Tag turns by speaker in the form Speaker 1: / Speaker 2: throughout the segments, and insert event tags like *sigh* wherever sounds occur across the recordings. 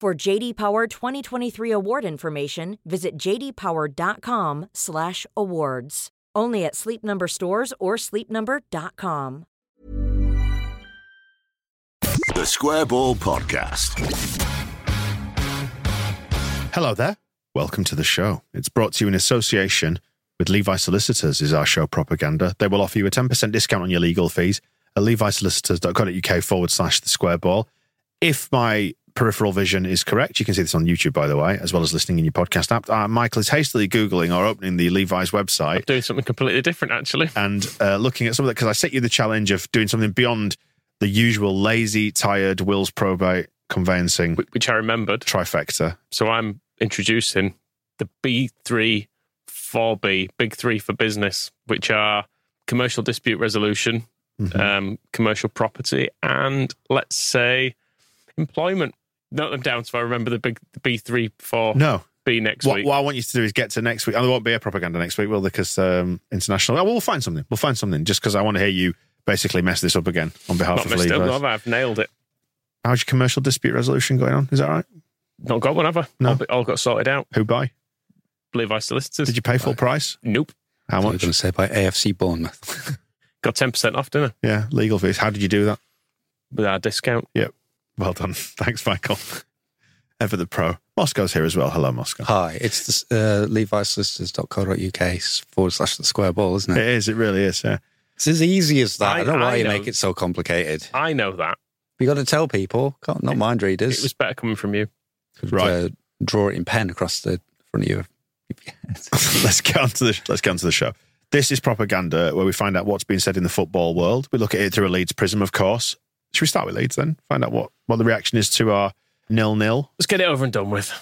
Speaker 1: For JD Power 2023 award information, visit jdpower.com/awards. Only at Sleep Number stores or sleepnumber.com.
Speaker 2: The Square Ball Podcast.
Speaker 3: Hello there. Welcome to the show. It's brought to you in association with Levi Solicitors is our show propaganda. They will offer you a 10% discount on your legal fees at levisolicitors.co.uk forward slash the square ball. If my peripheral vision is correct, you can see this on YouTube, by the way, as well as listening in your podcast app. Uh, Michael is hastily Googling or opening the Levi's website
Speaker 4: Doing something completely different, actually.
Speaker 3: and uh, looking at some of that because I set you the challenge of doing something beyond the usual lazy, tired, wills probate conveyancing
Speaker 4: Which I remembered.
Speaker 3: trifecta.
Speaker 4: So I'm introducing the B3 4B, Big Three for Business, which are commercial dispute resolution,
Speaker 3: Mm-hmm.
Speaker 4: um, commercial property, and let's say employment. Note them down so I remember the big B3 for
Speaker 3: No.
Speaker 4: B next
Speaker 3: What,
Speaker 4: week.
Speaker 3: what I want you to do is get to next week. And there won't be a propaganda next week, will there? Because um, international. Oh, we'll find something. We'll find something just because I want to hear you basically mess this up again on behalf
Speaker 4: Not
Speaker 3: of
Speaker 4: messed up,
Speaker 3: Levi's.
Speaker 4: I? I've nailed it.
Speaker 3: How's your commercial dispute resolution going on? Is that right?
Speaker 4: Not got one, have I?
Speaker 3: No.
Speaker 4: All, be- all got sorted out.
Speaker 3: Who by?
Speaker 4: Levi solicitors.
Speaker 3: Did you pay full price?
Speaker 4: Nope.
Speaker 3: How much?
Speaker 5: I was going to say by AFC Bournemouth. *laughs*
Speaker 4: Got 10% off, didn't I?
Speaker 3: Yeah, legal fees. How did you do that?
Speaker 4: With our discount.
Speaker 3: Well done. *laughs* Thanks, Michael. Ever the pro. Moscow's here as well. Hello, Moscow.
Speaker 5: Hi, it's the uh, levisolicitors.co.uk forward slash the square ball, isn't
Speaker 3: It
Speaker 5: it?
Speaker 3: is. It really is. Yeah.
Speaker 5: It's as easy as that. I,
Speaker 4: I-
Speaker 5: don't know why
Speaker 4: I
Speaker 5: you
Speaker 4: know.
Speaker 5: make it so complicated.
Speaker 4: I know that.
Speaker 5: You got to tell people, can't, not mind readers.
Speaker 4: It was better coming from you.
Speaker 5: Could,
Speaker 3: Right.
Speaker 5: uh, draw it in pen across the front of you. *laughs*
Speaker 3: let's get on to the let's get on to the show. This is propaganda where we find out what's being said in the football world. We look at it through a Leeds prism, of course. Should we start with Leeds then? Find out what, what the reaction is to our nil nil.
Speaker 4: Let's get it over and done with.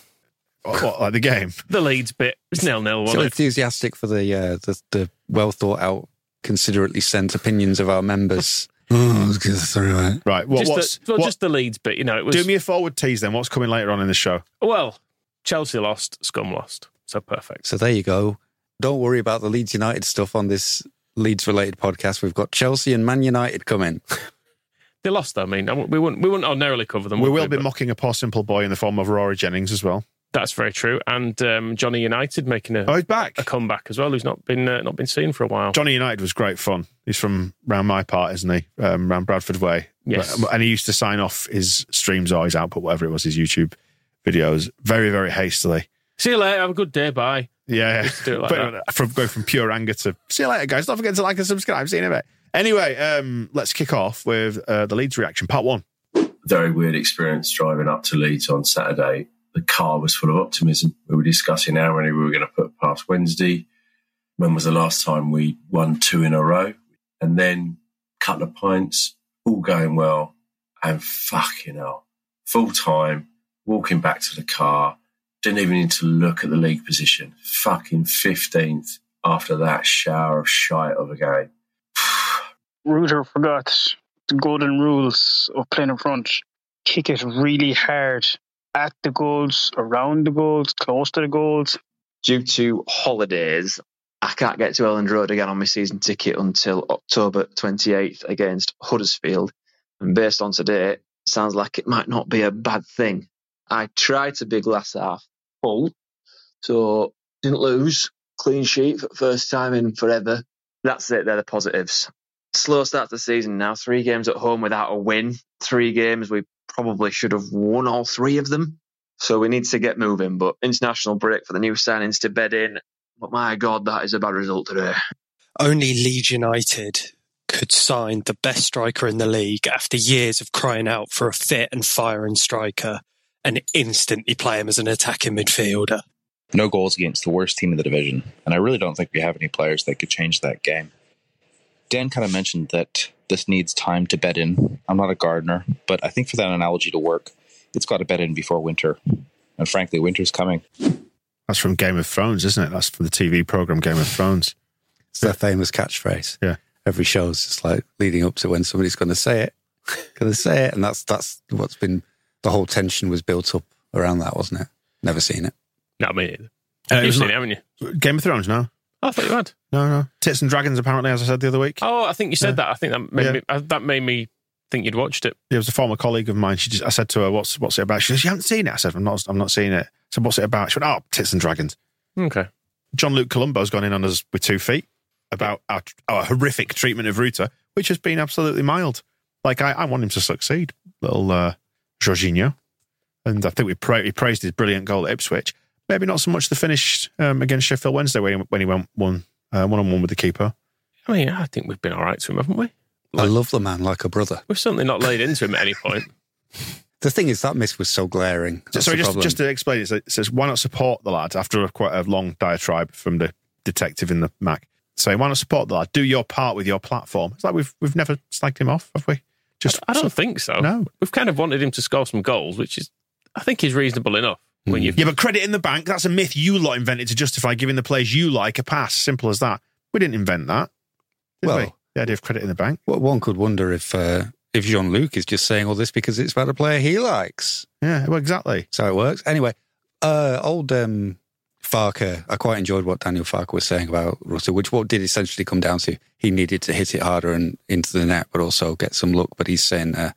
Speaker 3: What, like the game? *laughs*
Speaker 4: The Leeds bit. It's nil nil,
Speaker 5: So
Speaker 4: it?
Speaker 5: enthusiastic for the, uh, the the well thought out, considerately sent opinions of our members. *laughs* oh, let's get this through it.
Speaker 3: Right. What,
Speaker 4: just,
Speaker 3: what's,
Speaker 4: the, well,
Speaker 3: what-
Speaker 4: just the Leeds bit. You know, it was.
Speaker 3: do me a forward tease then. What's coming later on in the show?
Speaker 4: well, Chelsea lost, Scum lost. So perfect.
Speaker 5: So there you go. Don't worry about the Leeds United stuff on this Leeds related podcast. We've got Chelsea and Man United coming. *laughs*
Speaker 4: They lost, though. I mean, we wouldn't, we wouldn't ordinarily cover them.
Speaker 3: We will be
Speaker 4: But
Speaker 3: mocking a poor simple boy in the form of Rory Jennings as well.
Speaker 4: That's very true. And um, Johnny United making a,
Speaker 3: Oh, he's back.
Speaker 4: a comeback as well, who's not been uh, not been seen for a while.
Speaker 3: Johnny United was great fun. He's from round my part, isn't he? Um, round Bradford Way.
Speaker 4: Yes.
Speaker 3: And he used to sign off his streams or his output, whatever it was, his YouTube videos, very, very hastily.
Speaker 4: See you later. Have a good day. Bye.
Speaker 3: Yeah,
Speaker 4: like
Speaker 3: from go from pure anger to see you later, guys. Don't forget to like and subscribe. See you in a bit. Anyway, um, let's kick off with uh, the Leeds reaction, part one.
Speaker 6: very weird experience driving up to Leeds on Saturday. The car was full of optimism. We were discussing how many we were going to put past Wednesday. When was the last time we won two in a row? And then a couple of pints, all going well, and fucking hell, full time, walking back to the car. Didn't even need to look at the league position. Fucking 15th after that shower of shite of a game.
Speaker 7: Rutter forgot the golden rules of playing in front. Kick it really hard at the goals, around the goals, close to the goals.
Speaker 8: due to holidays, I can't get to Elland Road again on my season ticket until October 28th against Huddersfield. And based on today, sounds like it might not be a bad thing. I tried to be glass half full, so didn't lose. Clean sheet for first time in forever. That's it, they're the positives. Slow start to the season now. Three games at home without a win. Three games we probably should have won all three of them. So we need to get moving. But international break for the new signings to bed in. But my God, that is a bad result today.
Speaker 9: Only Leeds United could sign the best striker in the league after years of crying out for a fit and firing striker and instantly play him as an attacking midfielder.
Speaker 10: No goals against the worst team in the division, and I really don't think we have any players that could change that game. Dan kind of mentioned that this needs time to bed in. I'm not a gardener, but I think for that analogy to work, it's got to bed in before winter. And frankly, winter's coming.
Speaker 3: That's from Game of Thrones, isn't it? That's from the TV program Game of Thrones.
Speaker 5: It's their famous catchphrase.
Speaker 3: Yeah.
Speaker 5: Every show's just like leading up to when somebody's going to say it, going to say it, and that's that's what's been the whole tension was built up around that, wasn't it? Never seen it.
Speaker 4: No, me neither.
Speaker 3: Uh,
Speaker 4: You've seen
Speaker 3: not-
Speaker 4: it, haven't you?
Speaker 3: Game of Thrones, no.
Speaker 4: I thought you had.
Speaker 3: No, no. Tits and Dragons, apparently, as I said the other week.
Speaker 4: Oh, I think you said
Speaker 3: Yeah.
Speaker 4: that. I think that made
Speaker 3: Yeah.
Speaker 4: me uh, that made me think you'd watched it.
Speaker 3: It was a former colleague of mine. She just, I said to her, "What's what's it about?" She goes, "You haven't seen it." I said, "I'm not. I'm not seeing it." So what's it about? She went, "Oh, tits and dragons."
Speaker 4: Okay.
Speaker 3: John Luke Colombo's gone in on us with two feet about our, our horrific treatment of Rutter, which has been absolutely mild. Like I, I want him to succeed, little uh, Georginio, and I think we pra- he praised his brilliant goal at Ipswich. Maybe not so much the finish um, against Sheffield Wednesday when he, when he went one uh, one on one with the keeper.
Speaker 4: I mean, I think we've been all right to him, haven't we?
Speaker 5: I love the man like a brother.
Speaker 4: We've certainly not laid into him at any point. *laughs*
Speaker 5: The thing is, that miss was so glaring. That's
Speaker 3: Sorry, just, just to explain it, it says, why not support the lad after a, quite a long diatribe from the detective in the Mac? Saying, why not support the lad? Do your part with your platform. It's like we've we've never slagged him off, have we? Just
Speaker 4: I don't think so.
Speaker 3: No.
Speaker 4: We've kind of wanted him to score some goals, which is, I think, is reasonable enough. When you
Speaker 3: Yeah, but credit in the bank, that's a myth you lot invented to justify giving the players you like a pass. Simple as that. We didn't invent that. Did
Speaker 5: Well-
Speaker 3: we? The idea of credit in the bank.
Speaker 5: Well, one could wonder if uh, if Jean Luc is just saying all this because it's about a player he likes.
Speaker 3: Yeah, well, exactly.
Speaker 5: That's how it works. Anyway, uh, old um, Farke, I quite enjoyed what Daniel Farke was saying about Russell, which what did essentially come down to he needed to hit it harder and into the net, but also get some luck. But he's saying, uh,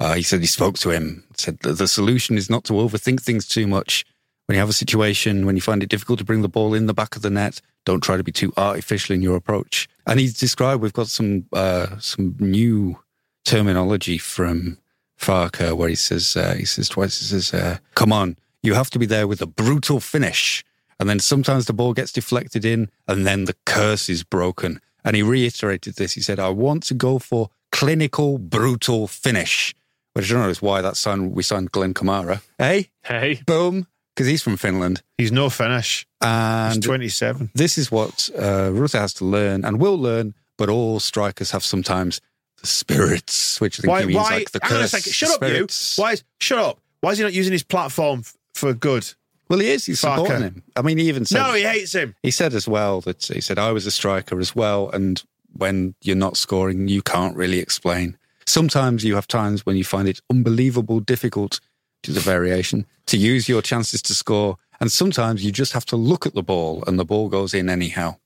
Speaker 5: uh, he said he spoke to him, said that the solution is not to overthink things too much. When you have a situation, when you find it difficult to bring the ball in the back of the net, don't try to be too artificial in your approach. And he's described, we've got some uh, some new terminology from Farke where he says, uh, he says twice, he says, uh, come on, you have to be there with a brutal finish. And then sometimes the ball gets deflected in and then the curse is broken. And he reiterated this. He said, I want to go for clinical, brutal finish. Which I don't know is why that signed, we signed Glen Kamara. Hey,
Speaker 4: hey,
Speaker 5: boom, because he's from Finland.
Speaker 3: He's no Finnish,
Speaker 5: And
Speaker 3: He's 27.
Speaker 5: this is what uh, Rutter has to learn and will learn, but all strikers have sometimes the spirits, which I think
Speaker 3: Why?
Speaker 5: he means
Speaker 3: Why?
Speaker 5: like the
Speaker 3: hang on a
Speaker 5: curse.
Speaker 3: second. Shut up, you.
Speaker 5: spirits.
Speaker 3: Why? Is, shut up. Why is he not using his platform f- for good?
Speaker 5: Well, he is. He's
Speaker 3: Farke.
Speaker 5: supporting him. I mean, he even said
Speaker 3: No, he hates him.
Speaker 5: he said as well that he said I was a striker as well, and when you're not scoring, you can't really explain. Sometimes you have times when you find it unbelievable difficult to the variation to use your chances to score, and sometimes you just have to look at the ball and the ball goes in anyhow,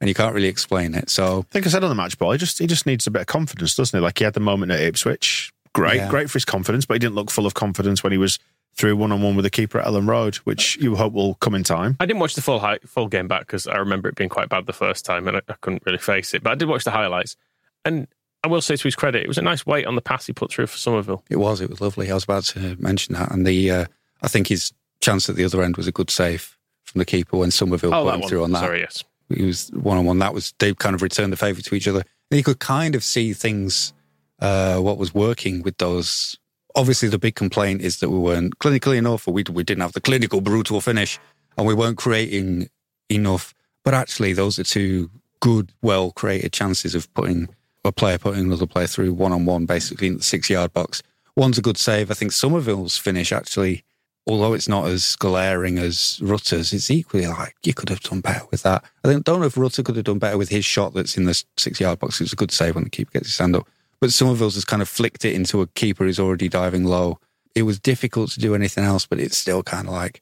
Speaker 5: and you can't really explain it. So
Speaker 3: I think I said on the match ball, he just he just needs a bit of confidence, doesn't he? Like he had the moment at Ipswich. Great,
Speaker 5: Yeah.
Speaker 3: great for his confidence, but he didn't look full of confidence when he was through one on one with the keeper at Elland Road, which you hope will come in time.
Speaker 4: I didn't watch the full hi- full game back because I remember it being quite bad the first time and I, I couldn't really face it. But I did watch the highlights, and I will say to his credit, it was a nice weight on the pass he put through for Summerville.
Speaker 5: It was. It was lovely. I was about to mention that, and the uh, I think his chance at the other end was a good save from the keeper when Summerville
Speaker 4: Oh,
Speaker 5: put him
Speaker 4: one.
Speaker 5: through on that.
Speaker 4: Sorry, yes.
Speaker 5: He was one on one. That was they kind of returned the favour to each other. And you could kind of see things uh, what was working with those. Obviously, the big complaint is that we weren't clinically enough, or we we didn't have the clinical brutal finish, and we weren't creating enough. But actually, those are two good, well created chances of putting a player putting another player through one on one, basically in the six yard box. One's a good save. I think Summerville's finish actually, although it's not as glaring as Rutter's, it's equally like you could have done better with that. I think don't know if Rutter could have done better with his shot that's in the six yard box. It's a good save when the keeper gets his hand up. But Summerville's has kind of flicked it into a keeper who's already diving low. It was difficult to do anything else, but it's still kind of like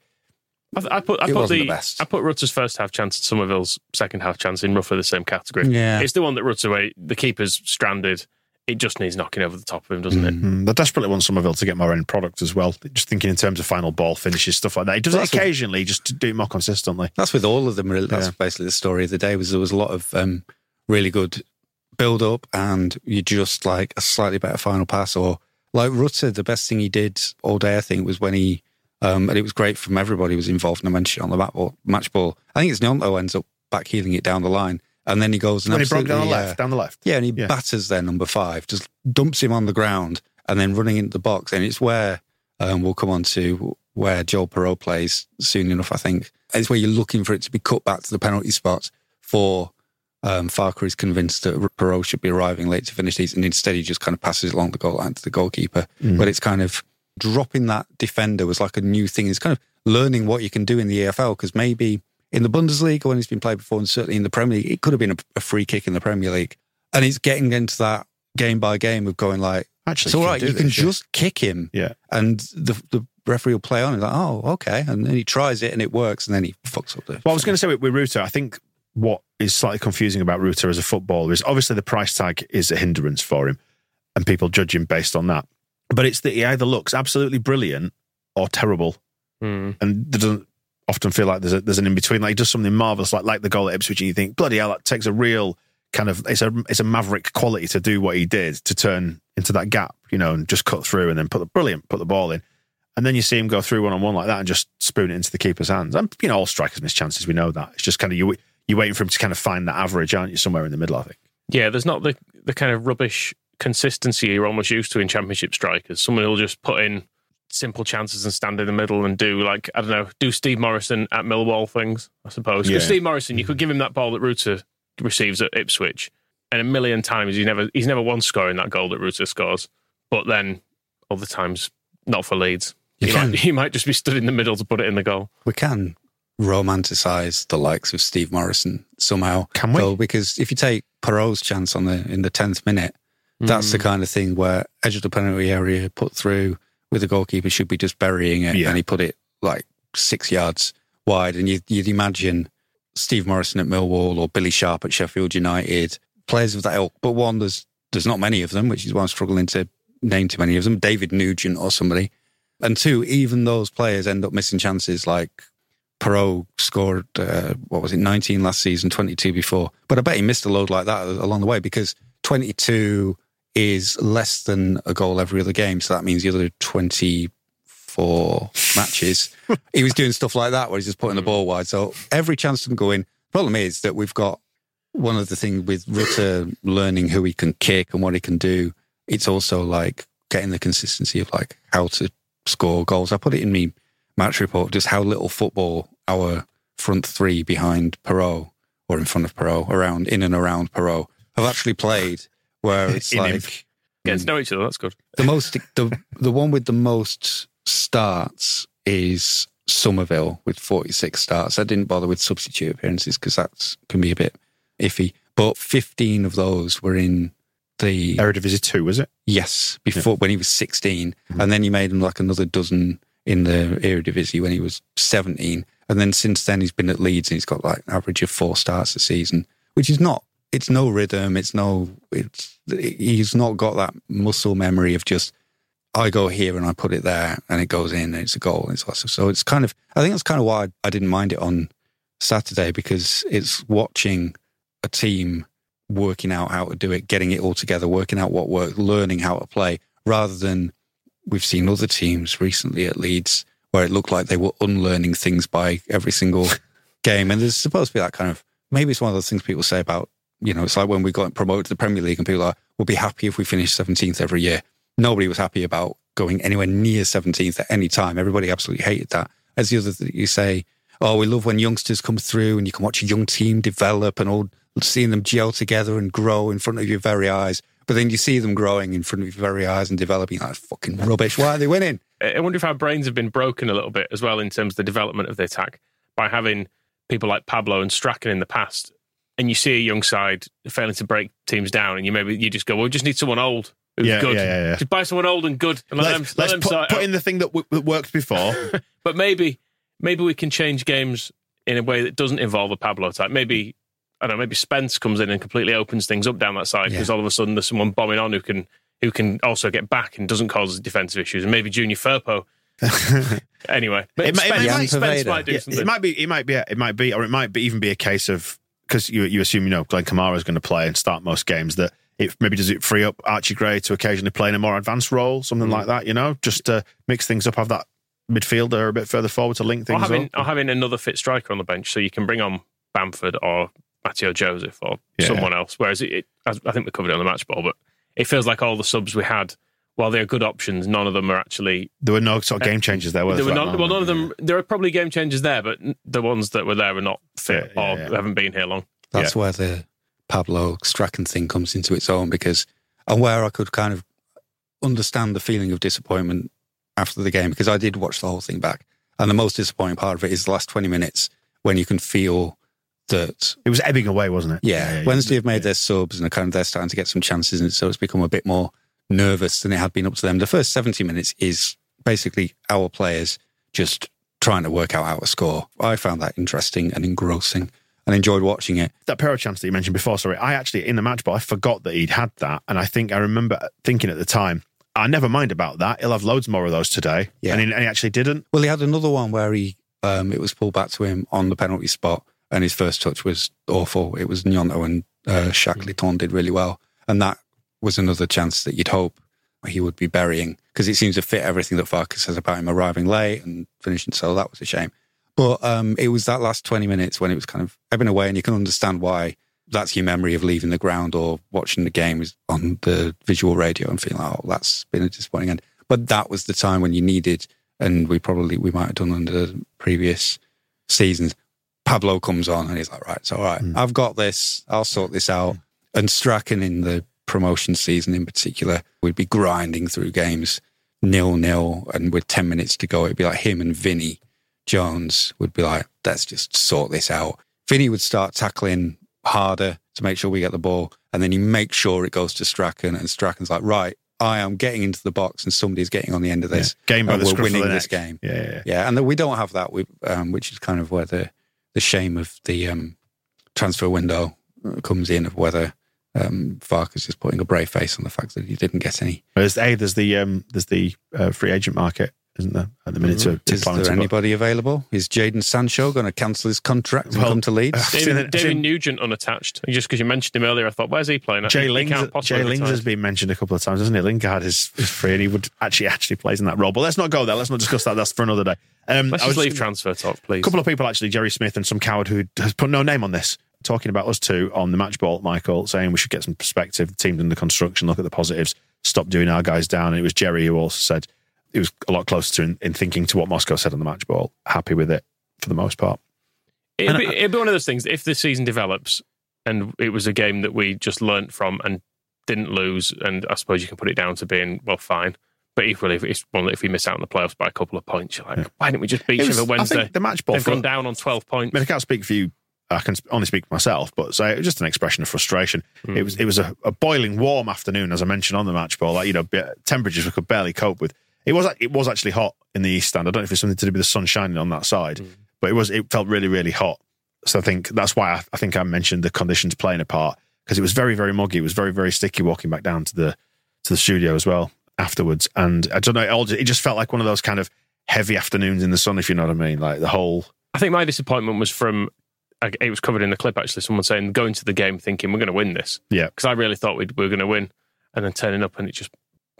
Speaker 4: I, I put I
Speaker 5: It
Speaker 4: put the,
Speaker 5: the best.
Speaker 4: I put Rutter's first half chance and Summerville's second half chance in roughly the same category.
Speaker 5: Yeah.
Speaker 4: It's the one that Rutter away. The keeper's stranded. It just needs knocking over the top of him, doesn't it?
Speaker 3: Mm, they desperately want Somerville to get more end product as well. Just thinking in terms of final ball finishes, stuff like that. He does
Speaker 5: Well,
Speaker 3: it
Speaker 5: that's what-
Speaker 3: occasionally, just to do it more consistently.
Speaker 5: That's with all of them. Really. That's
Speaker 3: Yeah.
Speaker 5: basically the story of the day. Was there was a lot of um, really good build up, and you just like a slightly better final pass or like Rutter, the best thing he did all day, I think, was when he, um, and it was great from everybody who was involved. And I mentioned on the match ball, match ball. I think it's Gnonto ends up back healing it down the line. And then he goes and
Speaker 3: when he broke down the
Speaker 5: absolutely, uh,
Speaker 3: left, down the left.
Speaker 5: Yeah, and he
Speaker 3: Yeah.
Speaker 5: batters their number five, just dumps him on the ground and then running into the box. And it's where um, we'll come on to where Joel Piroe plays soon enough, I think. It's where you're looking for it to be cut back to the penalty spot for um, Farke is convinced that Piroe should be arriving late to finish these. And instead, he just kind of passes it along the goal line to the goalkeeper.
Speaker 3: Mm.
Speaker 5: But it's kind of dropping that defender was like a new thing. It's kind of learning what you can do in the EFL because maybe in the Bundesliga when it's been played before, and certainly in the Premier League, it could have been a, a free kick in the Premier League. And it's getting into that game by game of going like,
Speaker 3: Actually,
Speaker 5: it's all right.
Speaker 3: you can
Speaker 5: right,
Speaker 3: do
Speaker 5: you can
Speaker 3: yeah.
Speaker 5: just kick him,
Speaker 3: Yeah.
Speaker 5: and the the referee will play on. He's like, oh, okay, and then he tries it and it works, and then he fucks up the.
Speaker 3: Well, I was going to say with, with Rutter, I think what is slightly confusing about Rutter as a footballer is obviously the price tag is a hindrance for him, and people judge him based on that. But it's that he either looks absolutely brilliant or terrible,
Speaker 4: Hmm.
Speaker 3: and there doesn't often feel like there's a, there's an in between. Like he does something marvelous, like like the goal at Ipswich, and you think, bloody hell, that takes a real kind of it's a it's a maverick quality to do what he did to turn into that gap, you know, and just cut through and then put the brilliant, put the ball in. And then you see him go through one on one like that and just spoon it into the keeper's hands. And you know, all strikers miss chances. We know that. It's just kind of you you're waiting for him to kind of find that average, aren't you? Somewhere in the middle, I think.
Speaker 4: Yeah, there's not the, the kind of rubbish consistency you're almost used to in championship strikers. Someone who'll just put in simple chances and stand in the middle and do like I don't know, do Steve Morison at Millwall things, I suppose. 'Cause
Speaker 3: Yeah.
Speaker 4: Steve Morison, you mm. could give him that ball that Rutter receives at Ipswich, and a million times he's never he's never once scoring that goal that Rutter scores. But then other times not for Leeds.
Speaker 5: You
Speaker 4: he,
Speaker 5: can.
Speaker 4: might, *laughs* he might just be stood in the middle to put it in the goal.
Speaker 5: we can romanticize the likes of Steve Morison somehow.
Speaker 3: Can we?
Speaker 5: though, because if you take Piroe's chance on the in the tenth minute, that's
Speaker 3: Mm.
Speaker 5: the kind of thing where edge of the penalty area put through with the goalkeeper should be just burying it,
Speaker 3: Yeah.
Speaker 5: and he put it like six yards wide. And you, you'd imagine Steve Morison at Millwall or Billy Sharp at Sheffield United, players of that ilk. But one, there's there's not many of them, which is why I'm struggling to name too many of them. David Nugent or somebody. And two, even those players end up missing chances. Like Piroe scored, uh, what was it, 19 last season, 22 before. But I bet he missed a load like that along the way because 22 is less than a goal every other game. So that means the other 24 matches, he was doing stuff like that where he's just putting the hmm. ball wide. So every chance to go in. Problem is that we've got one of the things with Rutter learning who he can kick and what he can do. It's also like getting the consistency of like how to score goals. I put it in me match report just how little football our front three behind Piroe or in front of Piroe, around in and around Piroe, have actually played. Where *laughs* it's
Speaker 3: In him.
Speaker 5: like
Speaker 4: Getting to mm. know each other, that's good.
Speaker 5: the most the the one with the most starts is Summerville with 46 starts. I didn't bother with substitute appearances because that can be a bit iffy. But 15 of those were in the
Speaker 3: Eredivisie two, was it?
Speaker 5: yes before when he was 16, mm-hmm. and then he made him like another dozen in the Eredivisie when he was 17, and then since then he's been at Leeds and he's got like an average of four starts a season, which is not. It's no rhythm. It's no. It's he's not got that muscle memory of just I go here and I put it there and it goes in and it's a goal. It's awesome. So it's kind of, I think that's kind of why I didn't mind it on Saturday because it's watching a team working out how to do it, getting it all together, working out what works, learning how to play, rather than we've seen other teams recently at Leeds where it looked like they were unlearning things by every single *laughs* game. And there's supposed to be that kind of, maybe it's one of those things people say about, you know, it's like when we got promoted to the Premier League and people are, we'll be happy if we finish 17th every year nobody was happy about going anywhere near 17th at any time. Everybody absolutely hated that. As the other thing you say, oh, we love when youngsters come through and you can watch a young team develop and all seeing them gel together and grow in front of your very eyes. But then you see them growing in front of your very eyes and developing. That's fucking rubbish. Why are they winning?
Speaker 4: I wonder if our brains have been broken a little bit as well in terms of the development of the attack by having people like Pablo and Strachan in the past. And you see a young side failing to break teams down, and you maybe you just go, "Well, we just need someone old who's
Speaker 3: Yeah,
Speaker 4: good.
Speaker 3: yeah, yeah, yeah.
Speaker 4: Just buy someone old and good, and let
Speaker 3: let's,
Speaker 4: let
Speaker 3: let's
Speaker 4: them
Speaker 3: put,
Speaker 4: sort
Speaker 3: put in the thing that, w- that worked before. *laughs*
Speaker 4: But maybe maybe we can change games in a way that doesn't involve a Pablo type. Maybe I don't know. Maybe Spence comes in and completely opens things up down that side because all of a sudden there's someone bombing on who can who can also get back and doesn't cause defensive issues. And maybe Junior Firpo. *laughs* anyway, but
Speaker 3: It might- it
Speaker 4: Spence,
Speaker 3: might-
Speaker 4: Spence might do
Speaker 3: Yeah,
Speaker 4: something.
Speaker 3: it might be, it might be, it might be, or it might be even be a case of because you you assume you know Glen Kamara is going to play and start most games that it maybe does it free up Archie Gray to occasionally play in a more advanced role, something
Speaker 4: Mm.
Speaker 3: like that. You know, just to mix things up, have that midfielder a bit further forward to link
Speaker 4: Or
Speaker 3: things
Speaker 4: having,
Speaker 3: up.
Speaker 4: or having another fit striker on the bench, so you can bring on Bamford or Mateo Joseph or
Speaker 3: Yeah.
Speaker 4: someone else. Whereas it, it, I I think we covered it on the match ball, but it feels like all the subs we had, while they're good options, none of them are actually.
Speaker 3: There were no sort of game changers there. Were
Speaker 4: There
Speaker 3: there,
Speaker 4: were
Speaker 3: for
Speaker 4: not, well, none of them. There are probably game changers there, but the ones that were there were not fit
Speaker 3: Yeah, yeah,
Speaker 4: or
Speaker 3: yeah.
Speaker 4: haven't been here long.
Speaker 5: That's where the Pablo Strachan thing comes into its own because, and where I could kind of understand the feeling of disappointment after the game because I did watch the whole thing back. And the most disappointing part of it is the last 20 minutes when you can feel that.
Speaker 3: It was ebbing away, wasn't it?
Speaker 5: Yeah, Wednesday have made their subs and are kind of they're starting to get some chances, and so it's become a bit more nervous than it had been up to them. The first 70 minutes is basically our players just trying to work out how to score. I found that interesting and engrossing and enjoyed watching it.
Speaker 3: that Piroe chance that you mentioned before, sorry, I actually in the match ball I forgot that he'd had that, and I think I remember thinking at the time, I never mind about that. He'll have loads more of those today,
Speaker 5: Yeah.
Speaker 3: and, he, and he actually didn't.
Speaker 5: Well, he had another one where he um, it was pulled back to him on the penalty spot, and his first touch was awful. It was Gnonto and uh, Shackleton did really well, and that was another chance that you'd hope he would be burying because it seems to fit everything that Farkas says about him arriving late and finishing. So that was a shame. But um, it was that last twenty minutes when it was kind of ebbing away, and you can understand why. That's your memory of leaving the ground or watching the game on the visual radio and feeling, oh, that's been a disappointing end. But that was the time when you needed and we probably we might have done under previous seasons. Pablo comes on and he's like, right, it's all right. I've got this. I'll sort this out. And Strachan in the promotion season in particular we'd be grinding through games nil nil, and with ten minutes to go, it'd be like him and Vinnie Jones would be like, let's just sort this out. Vinnie would start tackling harder to make sure we get the ball, and then he makes sure it goes to Strachan, and Strachan's like, right, I am getting into the box, and somebody's getting on the end of this.
Speaker 3: Yeah. Game by the
Speaker 5: we're winning
Speaker 3: the
Speaker 5: this game.
Speaker 3: Yeah, yeah, yeah.
Speaker 5: And we don't have that, we, um, which is kind of where the the shame of the um, transfer window comes in of whether um, Farkas is putting a brave face on the fact that he didn't get any.
Speaker 3: There's, hey, there's the um, there's the uh, free agent market, isn't there, at the minute? To, to
Speaker 5: Is there
Speaker 3: to-
Speaker 5: anybody available? Is Jadon Sancho going to cancel his contract and
Speaker 3: Well,
Speaker 5: come to Leeds?
Speaker 4: David, David Nugent unattached. Just because you mentioned him earlier, I thought, where's he playing?
Speaker 3: Jay
Speaker 4: He
Speaker 3: Lings,
Speaker 4: can't
Speaker 3: Jay Lings has been mentioned a couple of times, hasn't he? Lingard is is free, and he would actually actually plays in that role. But let's not go there. Let's not discuss that. That's for another day. Um,
Speaker 4: Let's
Speaker 3: I was
Speaker 4: just leave transfer talk, please.
Speaker 3: A couple of people actually, Jerry Smith and some coward who has put no name on this, talking about us two on the match ball, Michael, saying we should get some perspective. The team's under construction, look at the positives, stop doing our guys down. And it was Jerry who also said it was a lot closer to in, in thinking to what Moscow said on the match ball. Happy with it for the most part.
Speaker 4: It'd be, it'd be one of those things. If the season develops and it was a game that we just learnt from and didn't lose, and I suppose you can put it down to being well, fine. But equally, if it's one that if we miss out on the playoffs by a couple of points, you're like, why didn't we just beat
Speaker 3: It
Speaker 4: each
Speaker 3: was-
Speaker 4: other
Speaker 3: I
Speaker 4: Wednesday?
Speaker 3: think the match ball
Speaker 4: They've
Speaker 3: for-
Speaker 4: gone down on twelve points.
Speaker 3: I mean, I can't speak for you. I can only speak for myself, but so it was just an expression of frustration. It was hmm. it was a, a boiling warm afternoon, as I mentioned on the match ball. Like you know, temperatures we could barely cope with. It was it was actually hot in the east stand. I don't know if it's something to do with the sun shining on that side, hmm. but it was it felt really really hot. So I think that's why I, I think I mentioned the conditions playing a part because it was very very muggy. It was very very sticky walking back down to the to the studio as well afterwards. And I don't know, it, all, it just felt like one of those kind of heavy afternoons in the sun, if you know what I mean. Like the whole
Speaker 4: I think my disappointment was from it was covered in the clip actually. Someone saying going to the game thinking we're going to win this
Speaker 3: yeah,
Speaker 4: because I really thought we'd, we were going to win, and then turning up and it just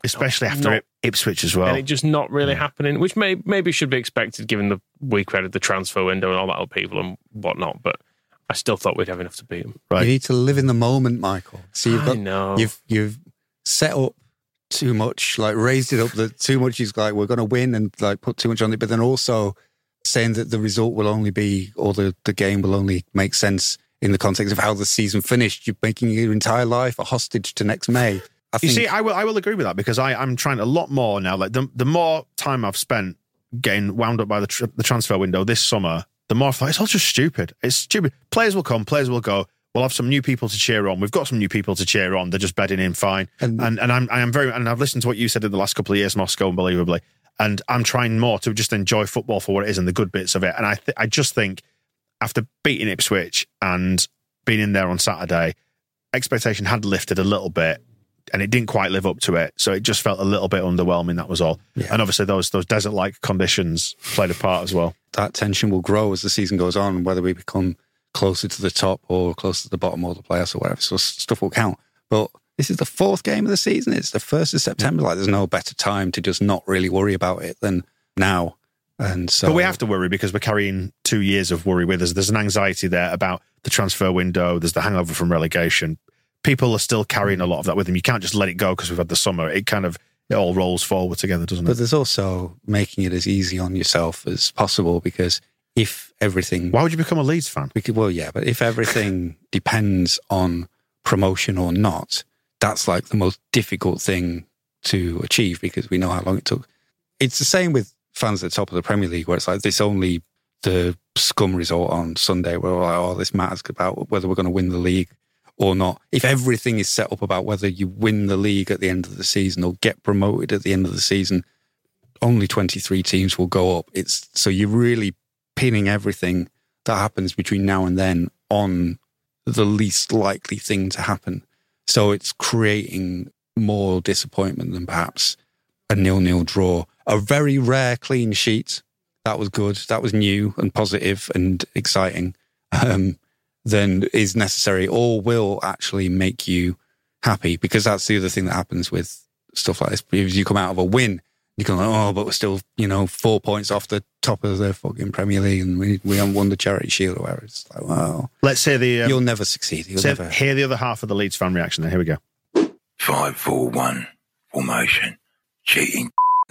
Speaker 3: especially after
Speaker 4: Not-
Speaker 3: Ipswich as well.
Speaker 4: and it just not really happening, which may maybe should be expected given the week we had the transfer window and all that upheaval and whatnot. But I still thought we'd have enough to beat them.
Speaker 3: Right.
Speaker 5: You need to live in the moment, Michael. So you've
Speaker 4: I
Speaker 5: got
Speaker 4: know.
Speaker 5: you've you've set up too much, like raised it up that too much is like we're going to win and like put too much on it, but then also saying that the result will only be or the the game will only make sense in the context of how the season finished. You're making your entire life a hostage to next May. I
Speaker 3: You
Speaker 5: think
Speaker 3: see, I will I will agree with that because I I'm trying a lot more now. Like the the more time I've spent getting wound up by the tr- the transfer window this summer, the more I thought it's all just stupid. It's stupid. Players will come, players will go. We'll have some new people to cheer on. We've got some new people to cheer on. They're just bedding in fine.
Speaker 5: And-
Speaker 3: And and, I'm I am very and I've listened to what you said in the last couple of years, Moscow, unbelievably. And I'm trying more to just enjoy football for what it is and the good bits of it. And I th- I just think after beating Ipswich and being in there on Saturday, expectation had lifted a little bit and it didn't quite live up to it. So it just felt a little bit underwhelming. That was all.
Speaker 5: Yeah.
Speaker 3: And obviously those those desert like conditions played a part as well.
Speaker 5: that tension will grow as the season goes on, whether we become closer to the top or closer to the bottom or the playoffs or whatever. So stuff will count. But this is the fourth game of the season. It's the first of September. Like, there's no better time to just not really worry about it than now. And so,
Speaker 3: But we have to worry because we're carrying two years of worry with us. There's an anxiety there about the transfer window. There's the hangover from relegation. People are still carrying a lot of that with them. You can't just let it go because we've had the summer. It kind of it all rolls forward together, doesn't it?
Speaker 5: But there's also making it as easy on yourself as possible because if everything,
Speaker 3: Why would you become a Leeds fan?
Speaker 5: could, well, yeah, but if everything *laughs* depends on promotion or not, that's like the most difficult thing to achieve because we know how long it took. It's the same with fans at the top of the Premier League where it's like this only the scum result on Sunday where we're like, oh, this matters about whether we're going to win the league or not. If everything is set up about whether you win the league at the end of the season or get promoted at the end of the season, only 23 teams will go up. It's so you're really pinning everything that happens between now and then on the least likely thing to happen. So it's creating more disappointment than perhaps a nil-nil draw. A very rare clean sheet. That was good. That was new and positive and exciting. Um, then is necessary or will actually make you happy because that's the other thing that happens with stuff like this. If you come out of a win, you can like, oh, but we're still, you know, four points off the top of the fucking Premier League and we, we haven't won the Charity Shield or whatever. It's like, wow,
Speaker 3: Let's hear the um,
Speaker 5: you'll never succeed. You'll
Speaker 3: say-
Speaker 5: never.
Speaker 3: hear the other half of the Leeds fan reaction. Then here we go.
Speaker 11: Five, four, one formation. Cheating,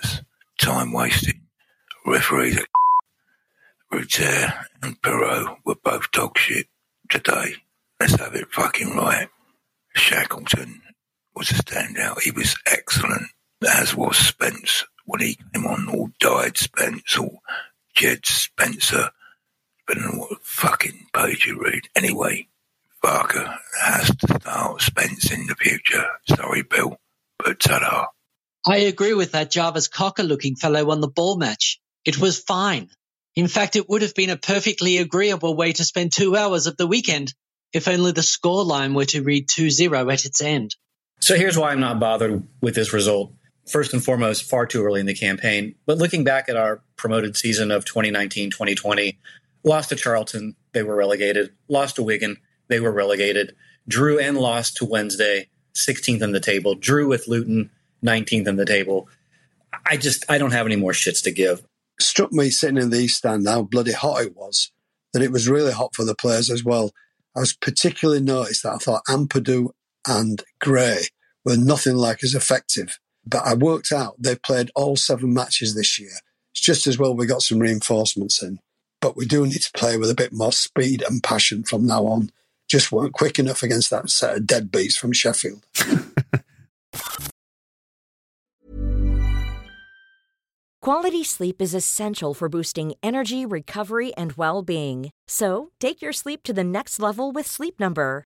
Speaker 11: *laughs* time wasting. Referees, *laughs* Rutter and Piroe were both dog shit today. Let's have it fucking right. Shackleton was a standout. He was excellent, as was Spence when he came on. Or died Spence or Jed Spencer. Depending on what fucking page you read. Anyway, Barker has to start Spence in the future. Sorry, Bill, but ta-da.
Speaker 12: I agree with that Jarvis Cocker looking fellow on the ball match. It was fine. In fact, it would have been a perfectly agreeable way to spend two hours of the weekend if only the scoreline were to read 2-0 at its end.
Speaker 13: So here's why I'm not bothered with this result. First and foremost, far too early in the campaign. But looking back at our promoted season of 2019 2020, lost to Charlton, they were relegated. Lost to Wigan, they were relegated. Drew and lost to Wednesday, 16th in the table. Drew with Luton, 19th in the table. I just, I don't have any more shits to give.
Speaker 14: struck me sitting in the East Stand how bloody hot it was, that it was really hot for the players as well. I was particularly noticed that I thought Ampadu and Gray were nothing like as effective. But I worked out they played all seven matches this year. It's just as well we got some reinforcements in. But we do need to play with a bit more speed and passion from now on. Just weren't quick enough against that set of deadbeats from Sheffield. *laughs*
Speaker 1: Quality sleep is essential for boosting energy, recovery, and well-being. So, take your sleep to the next level with Sleep Number.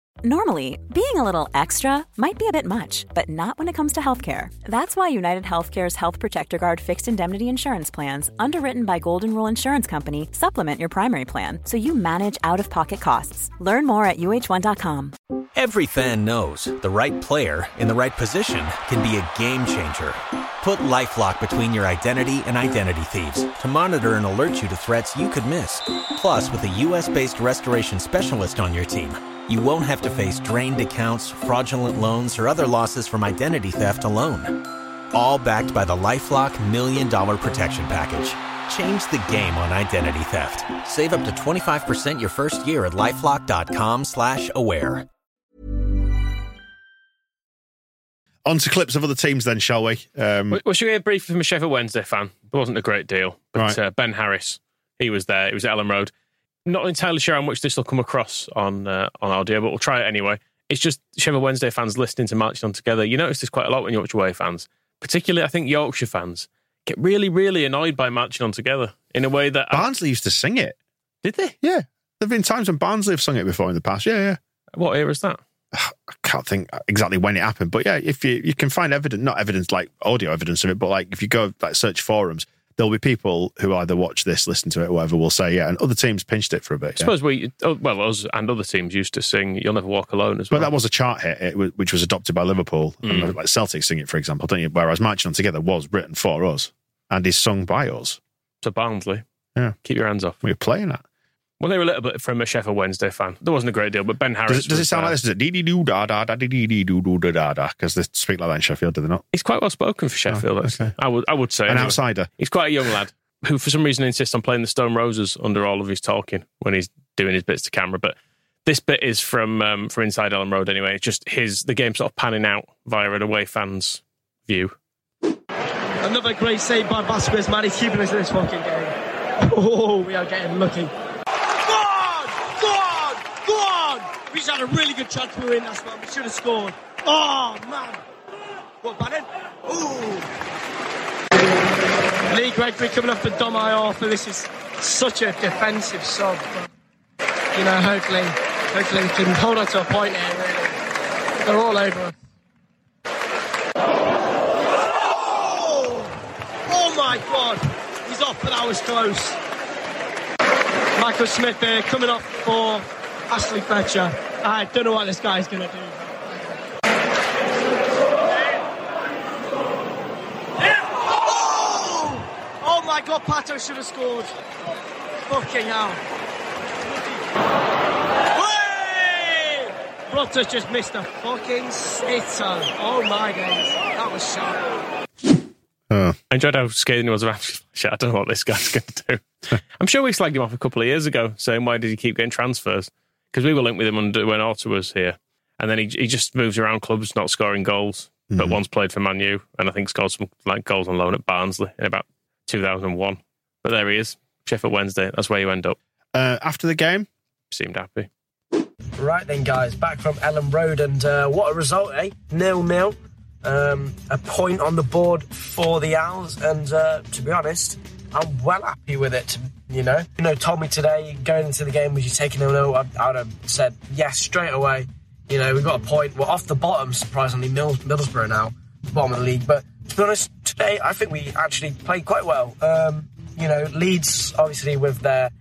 Speaker 15: Normally, being a little extra might be a bit much, but not when it comes to healthcare. That's why United Healthcare's Health Protector Guard fixed indemnity insurance plans, underwritten by Golden Rule Insurance Company, supplement your primary plan so you manage out of pocket costs. Learn more at uh1.com.
Speaker 16: Every fan knows the right player in the right position can be a game changer. Put LifeLock between your identity and identity thieves to monitor and alert you to threats you could miss. Plus, with a US-based restoration specialist on your team, you won't have to face drained accounts, fraudulent loans, or other losses from identity theft alone. All backed by the LifeLock Million Dollar Protection Package. Change the game on identity theft. Save up to 25% your first year at LifeLock.com slash aware.
Speaker 3: On to clips of other teams, then, shall we? Um,
Speaker 4: Well, well, should we hear briefly from a Sheffield Wednesday fan? It wasn't a great deal, but
Speaker 3: Right.
Speaker 4: uh, Ben Harris, he was there. It was at Elland Road. Not entirely sure how much this will come across on uh, on audio, but we'll try it anyway. It's just Sheffield Wednesday fans listening to Marching On Together. You notice this quite a lot when Yorkshire watch away fans, particularly I think Yorkshire fans get really, really annoyed by Marching On Together in a way that
Speaker 3: Barnsley used to sing it.
Speaker 4: did they?
Speaker 3: Yeah. There have been times when Barnsley have sung it before in the past. Yeah, yeah.
Speaker 4: What era is that?
Speaker 3: I can't think exactly when it happened, but yeah, if you you can find evidence, not evidence like audio evidence of it, but like if you go like search forums, there'll be people who either watch this, listen to it, or whatever will say yeah, and other teams pinched it for a bit.
Speaker 4: I
Speaker 3: yeah.
Speaker 4: suppose we, oh, well, us and other teams used to sing "You'll Never Walk Alone" as well.
Speaker 3: But that was a chart hit, was- which was adopted by Liverpool.
Speaker 4: Mm.
Speaker 3: And like Celtic sing it, for example, don't you? Whereas Marching On Together was written for us and is sung by us.
Speaker 4: So Barnsley,
Speaker 3: Yeah.
Speaker 4: keep your hands off.
Speaker 3: We were playing that.
Speaker 4: Well, they were a little bit from a Sheffield Wednesday fan. There wasn't a great deal, but Ben Harris.
Speaker 3: Does it, does it sound
Speaker 4: uh,
Speaker 3: like this? Is it dee dee doo da da da dee dee dee doo doo da da da? Because they speak like that in Sheffield, do they not?
Speaker 4: He's quite well spoken for Sheffield.
Speaker 3: Oh,
Speaker 4: actually.
Speaker 3: okay.
Speaker 4: I would, I would say.
Speaker 3: An
Speaker 4: anyway.
Speaker 3: outsider.
Speaker 4: He's quite a young lad who, for some reason, insists on playing the Stone Roses under all of his talking when he's doing his bits to camera. But this bit is from um, from inside Elland Road anyway. It's just his the game sort of panning out via an away fan's view.
Speaker 17: Another great save by Vasquez, man. He's keeping us in this fucking game. *laughs* Oh, we are getting lucky. Go on! Go on! Go on! We just had a really good chance to win last man. We should have scored. Oh, man. What, Bannan? Ooh. Lee Gregory coming off the Dom Arthur. This is such a defensive sub. You know, hopefully, hopefully we can hold on to a point here, really. They're all over us. Oh, oh my god! He's off, but that was close. Michael Smith there coming off for Ashley Fletcher. I don't know what this guy's going to do. Oh! oh my god, Pato should have scored. Fucking hell. Way! Rutter just missed a fucking sitter. Oh my days. That was sharp.
Speaker 3: Oh.
Speaker 4: I enjoyed how scathing he was about *laughs* shit. I don't know what this guy's going to do. *laughs* I'm sure we slagged him off a couple of years ago, saying why did he keep getting transfers? Because we were linked with him under when Orta was here, and then he he just moves around clubs, not scoring goals. But
Speaker 3: Mhm.
Speaker 4: once played for Man U, and I think scored some like goals on loan at Barnsley in about 2001. But there he is, Sheffield Wednesday. That's where you end up.
Speaker 3: Uh, after the game,
Speaker 4: Seemed happy.
Speaker 17: Right then, guys, back from Elland Road, and uh, what a result, eh? Nil nil. Um, a point on the board for the Owls, and uh, to be honest, I'm well happy with it. You know, you know, told me today going into the game, was you taking a nil? I, I would have said yes straight away. You know, we've got a point. We're off the bottom, surprisingly, Middles- Middlesbrough now, bottom of the league. But to be honest, today I think we actually played quite well. Um, you know, Leeds obviously with their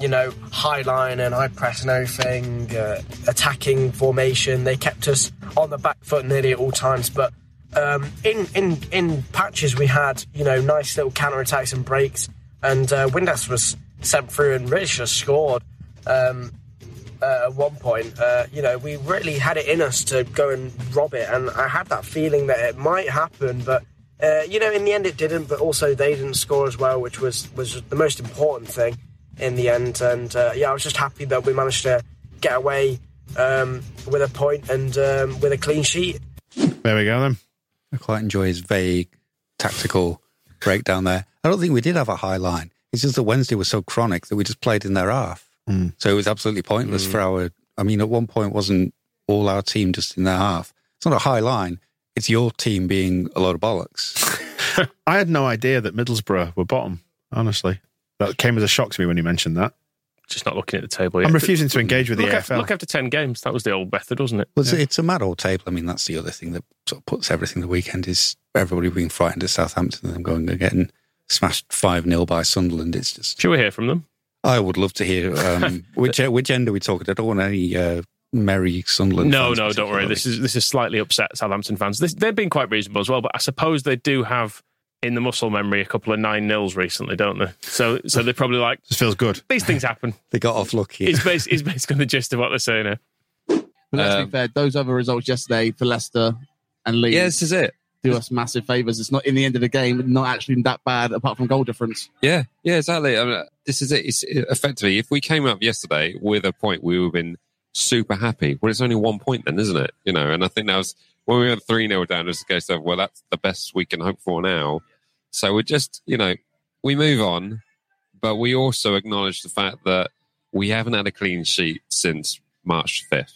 Speaker 17: you know, high line and high press and everything, uh, attacking formation. They kept us on the back foot nearly at all times. But um, in in in patches, we had you know nice little counter attacks and breaks. And uh, Windass was sent through and should have scored. Um, uh, at one point, uh, you know, we really had it in us to go and rob it, and I had that feeling that it might happen, but uh, you know, in the end, it didn't. But also, they didn't score as well, which was was the most important thing in the end. And uh, yeah, I was just happy that we managed to get away um, with a point and um, with a clean sheet.
Speaker 3: there we go then.
Speaker 5: I quite enjoy his vague tactical breakdown there. I don't think we did have a high line. It's just that Wednesday was so chronic that we just played in their half.
Speaker 3: Mm.
Speaker 5: So it was absolutely pointless
Speaker 4: Mm.
Speaker 5: for our. I mean, at one point, wasn't all our team just in their half? It's not a high line. It's your team being a load of bollocks. *laughs*
Speaker 3: I had no idea that Middlesbrough were bottom, honestly. That came as a shock to me when you mentioned that.
Speaker 4: Just not looking at the table yet.
Speaker 3: I'm refusing to engage with the
Speaker 4: look After,
Speaker 3: AFL.
Speaker 4: look after 10 games. That was the old method, wasn't it?
Speaker 5: Well, it's, it's a mad old table. I mean, that's the other thing that sort of puts everything the weekend is everybody being frightened at Southampton and them going and getting smashed 5 0 by Sunderland. It's just.
Speaker 4: Should we hear from them?
Speaker 5: I would love to hear um, *laughs* which which end are we talking? I don't want any uh, merry Sunderland.
Speaker 4: No,
Speaker 5: fans
Speaker 4: no, don't worry. This is this is slightly upset Southampton fans. This, they've been quite reasonable as well, but I suppose they do have in the muscle memory a couple of nine nils recently, don't they? So, so they're probably like,
Speaker 3: This feels good.
Speaker 4: these things happen. *laughs*
Speaker 5: They got off lucky.
Speaker 4: It's, bas- is basically the gist of what they're saying here.
Speaker 18: But let's
Speaker 10: Um,
Speaker 18: be fair, those other results yesterday for Leicester and Leeds
Speaker 10: Yeah, this is it.
Speaker 18: do us massive favours. It's not in the end of the game, not actually that bad apart from goal difference.
Speaker 19: Yeah, yeah, exactly. I mean, this is it. It's effectively, if we came up yesterday with a point, we would have been super happy. Well, it's only one point then, isn't it? You know, and I think that was when we went 3 0 down, it was a case of, well, that's the best we can hope for now. So we're just, you know, we move on, but we also acknowledge the fact that we haven't had a clean sheet since March 5th.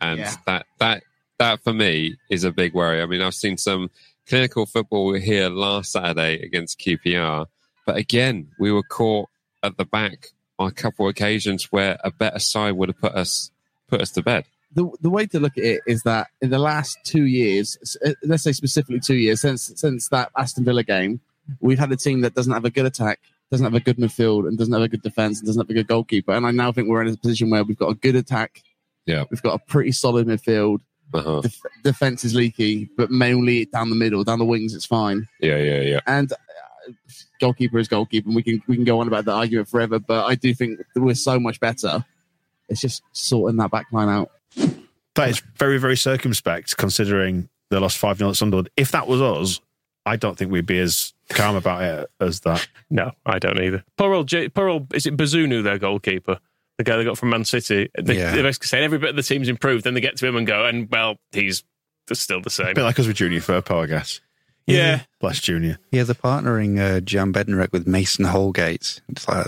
Speaker 19: And
Speaker 18: Yeah.
Speaker 19: that, that, that for me is a big worry. I mean, I've seen some clinical football here last Saturday against QPR, but again, we were caught at the back on a couple of occasions where a better side would have put us put us to bed.
Speaker 18: The the way to look at it is that in the last two years, uh, let's say specifically two years since since that Aston Villa game, we've had a team that doesn't have a good attack, doesn't have a good midfield, and doesn't have a good defense, and doesn't have a good goalkeeper. And I now think we're in a position where we've got a good attack,
Speaker 19: Yeah.
Speaker 18: we've got a pretty solid midfield.
Speaker 19: Uh-huh.
Speaker 18: Def- defense is leaky, but mainly down the middle, down the wings, it's fine.
Speaker 19: Yeah, yeah, yeah.
Speaker 18: And uh, goalkeeper is goalkeeper, and we can we can go on about that argument forever. But I do think that we're so much better. It's just sorting that back line out.
Speaker 3: That is very, very circumspect considering they lost 5 0 at Sunderland. If that was us, I don't think we'd be as calm about it as that.
Speaker 4: No, I don't either. Poor old, J- poor old is it Bazunu, their goalkeeper? The guy they got from Man City. They,
Speaker 3: Yeah.
Speaker 4: They're basically saying every bit of the team's improved. Then they get to him and go, and well, he's still the same.
Speaker 3: A bit like us with Junior Firpo, I guess.
Speaker 4: Yeah.
Speaker 3: Bless Junior.
Speaker 5: Yeah, they're partnering uh, Jan Bednarek with Mason Holgate. It's like,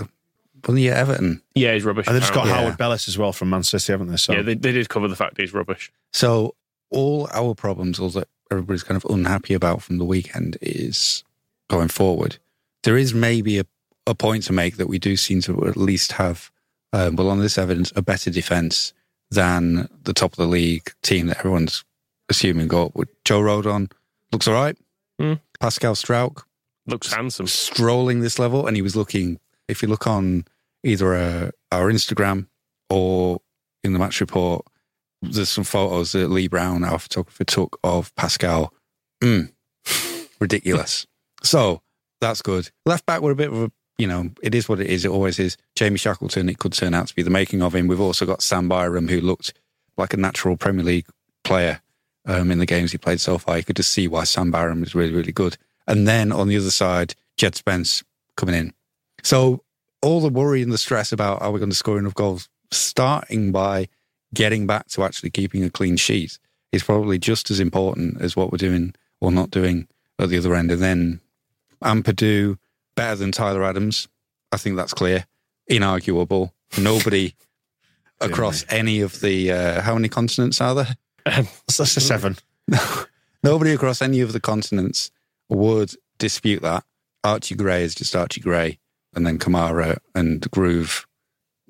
Speaker 5: wasn't he at Everton?
Speaker 4: Yeah, he's rubbish.
Speaker 3: And they've just got
Speaker 4: apparently.
Speaker 3: Harwood-Bellis as well from Man City, haven't they? So
Speaker 4: Yeah, they, they did cover the fact he's rubbish.
Speaker 5: So all our problems, all that everybody's kind of unhappy about from the weekend, is going forward. There is maybe a, a point to make that we do seem to at least have, um, well, on this evidence, a better defence than the top of the league team that everyone's assuming got. with. Joe Rodon looks all right.
Speaker 4: Hmm.
Speaker 5: Pascal Struijk
Speaker 4: Looks handsome.
Speaker 5: strolling this level, and he was looking. If you look on either uh, our Instagram or in the match report, there's some photos that Lee Brown, our photographer, took of Pascal. Mm, *laughs* ridiculous. so that's good. Left back, we're a bit of a, you know, it is what it is. It always is. Jamie Shackleton, it could turn out to be the making of him. We've also got Sam Byram, who looked like a natural Premier League player um, in the games he played so far. You could just see why Sam Byram is really, really good. And then on the other side, Jed Spence coming in. So all the worry and the stress about are we going to score enough goals, starting by getting back to actually keeping a clean sheet is probably just as important as what we're doing or not doing at the other end. And then Ampadu better than Tyler Adams. I think that's clear, inarguable. Nobody *laughs* across any of the uh, how many continents are there?
Speaker 3: that's a seven. *laughs*
Speaker 5: Nobody across any of the continents would dispute that. Archie Gray is just Archie Gray, and then Kamara and Groove.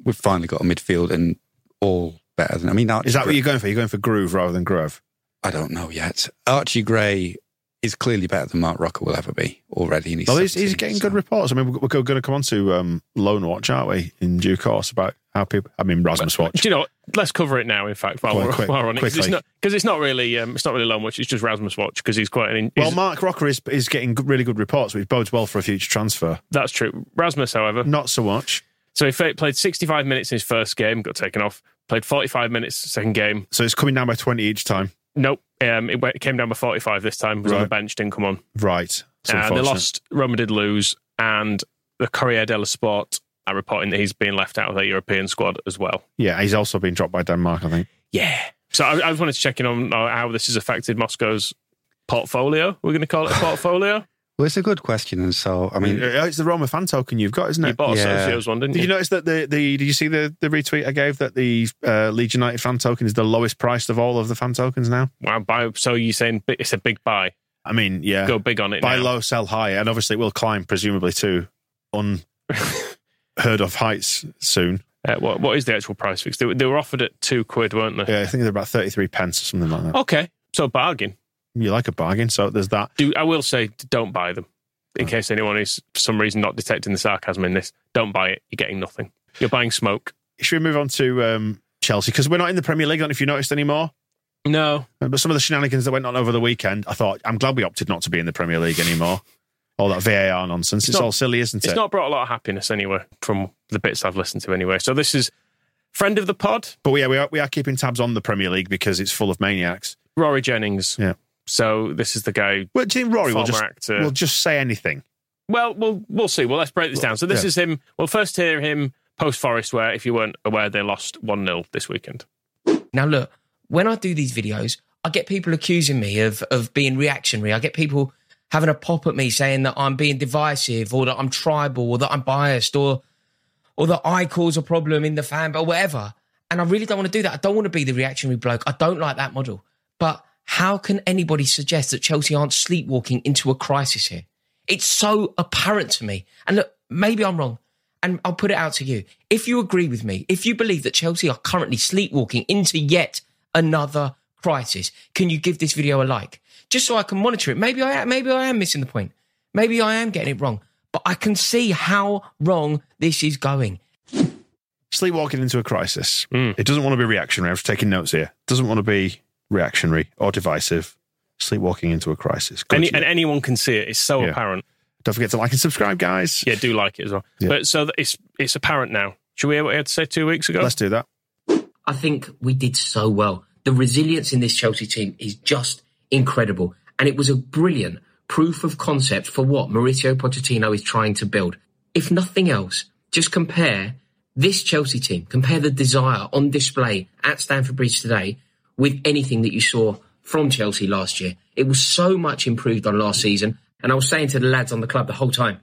Speaker 5: We've finally got a midfield and all better than. I mean, Archie
Speaker 3: Is that what
Speaker 5: Gray-
Speaker 3: you're going for? You're going for Groove rather than Grove?
Speaker 5: I don't know yet. Archie Gray is clearly better than Marc Roca will ever be already. And he's,
Speaker 3: Well, he's, he's getting
Speaker 5: so-
Speaker 3: good reports. I mean, we're, we're going to come on to um, Loan Watch, aren't we, in due course about how people. I mean, Rasmus Watch.
Speaker 4: Do you know? what? Let's cover it now. In fact, while
Speaker 3: on,
Speaker 4: we're,
Speaker 3: quick-
Speaker 4: while we're on it, because it's not it's not really um, it's not really long much. It's just Rasmus Watch because he's quite an.
Speaker 3: Well, Marc Roca is is getting really good reports, which bodes well for a future transfer.
Speaker 4: that's true. Rasmus, however,
Speaker 3: Not so much.
Speaker 4: so he played 65 minutes in his first game, got taken off. Played 45 minutes second game.
Speaker 3: So it's coming down by 20 each time.
Speaker 4: Nope, um, it, went, it came down by 45 this time. Was on the bench, didn't come on.
Speaker 3: Right. It's
Speaker 4: Uh, they lost. Roma did lose, and the Corriere dello Sport are reporting that he's being left out of their European squad as well.
Speaker 3: Yeah, he's also been dropped by Denmark, I think.
Speaker 4: Yeah. So I, I just wanted to check in on uh, how this has affected Moscow's portfolio. We're going to call it a *sighs* portfolio.
Speaker 5: Well, it's a good question, and so I mean,
Speaker 3: it's the Roma fan token you've got, isn't it?
Speaker 4: you bought a
Speaker 5: Yeah.
Speaker 4: Socios one, didn't
Speaker 3: Did
Speaker 4: you?
Speaker 3: Did you notice that the, the did you see the, the retweet I gave that the uh, Leeds United fan token is the lowest priced of all of the fan tokens now?
Speaker 4: Wow, buy, so you're saying it's a big buy?
Speaker 3: I mean, yeah,
Speaker 4: Go big on it.
Speaker 3: buy
Speaker 4: now.
Speaker 3: low, sell high, and obviously it will climb presumably to *laughs* unheard of heights soon.
Speaker 4: Uh, what, what is the actual price fix? They, they were offered at two quid, weren't they?
Speaker 3: Yeah, I think they're about thirty three pence or something like that.
Speaker 4: Okay, so bargain.
Speaker 3: You like a bargain, so there's that.
Speaker 4: Do I will say don't buy them. In case anyone is for some reason not detecting the sarcasm in this, don't buy it. You're getting nothing. You're buying smoke.
Speaker 3: Should we move on to um, Chelsea because we're not in the Premier League? I don't know if you noticed anymore.
Speaker 4: No,
Speaker 3: Uh, But some of the shenanigans that went on over the weekend, I thought I'm glad we opted not to be in the Premier League anymore. All that VAR nonsense. It's,
Speaker 4: not-
Speaker 3: all silly, isn't it?
Speaker 4: it's not brought a lot of happiness anyway from the bits I've listened to anyway. So this is friend of the pod,
Speaker 3: But yeah, we are, we are keeping tabs on the Premier League because it's full of maniacs.
Speaker 4: Rory Jennings.
Speaker 3: Yeah.
Speaker 4: So this is the guy.
Speaker 3: Well, do you think Rory will just,
Speaker 4: actor.
Speaker 3: will just say anything?
Speaker 4: Well, we'll we'll see. Well, let's break this down. So this
Speaker 3: Yeah.
Speaker 4: is him. We'll first hear him post Forest, where if you weren't aware, they lost one 0 this weekend.
Speaker 20: Now, look, when I do these videos, I get people accusing me of of being reactionary. I get people having a pop at me saying that I'm being divisive or that I'm tribal or that I'm biased or or that I cause a problem in the fan, but whatever. And I really don't want to do that. I don't want to be the reactionary bloke. I don't like that model. But how can anybody suggest that Chelsea aren't sleepwalking into a crisis here? It's so apparent to me. And look, maybe I'm wrong. And I'll put it out to you. If you agree with me, if you believe that Chelsea are currently sleepwalking into yet another crisis. Can you give this video a like? Just so I can monitor it. Maybe I am, maybe I am missing the point. Maybe I am getting it wrong. But I can see how wrong this is going.
Speaker 3: Sleepwalking into a crisis. Hmm. It doesn't want to be reactionary. I was taking notes here. Doesn't want to be reactionary or divisive. Sleepwalking into a crisis.
Speaker 4: Any, and anyone can see it. It's so
Speaker 3: Yeah.
Speaker 4: apparent.
Speaker 3: Don't forget to like and subscribe, guys.
Speaker 4: Yeah, do like it as well.
Speaker 3: Yeah.
Speaker 4: But so it's it's apparent now. Should we hear what he had to say two weeks ago?
Speaker 3: Let's do that.
Speaker 20: I think we did so well. The resilience in this Chelsea team is just incredible. And it was a brilliant proof of concept for what Mauricio Pochettino is trying to build. If nothing else, just compare this Chelsea team, compare the desire on display at Stamford Bridge today with anything that you saw from Chelsea last year. It was so much improved on last season. And I was saying to the lads on the club the whole time,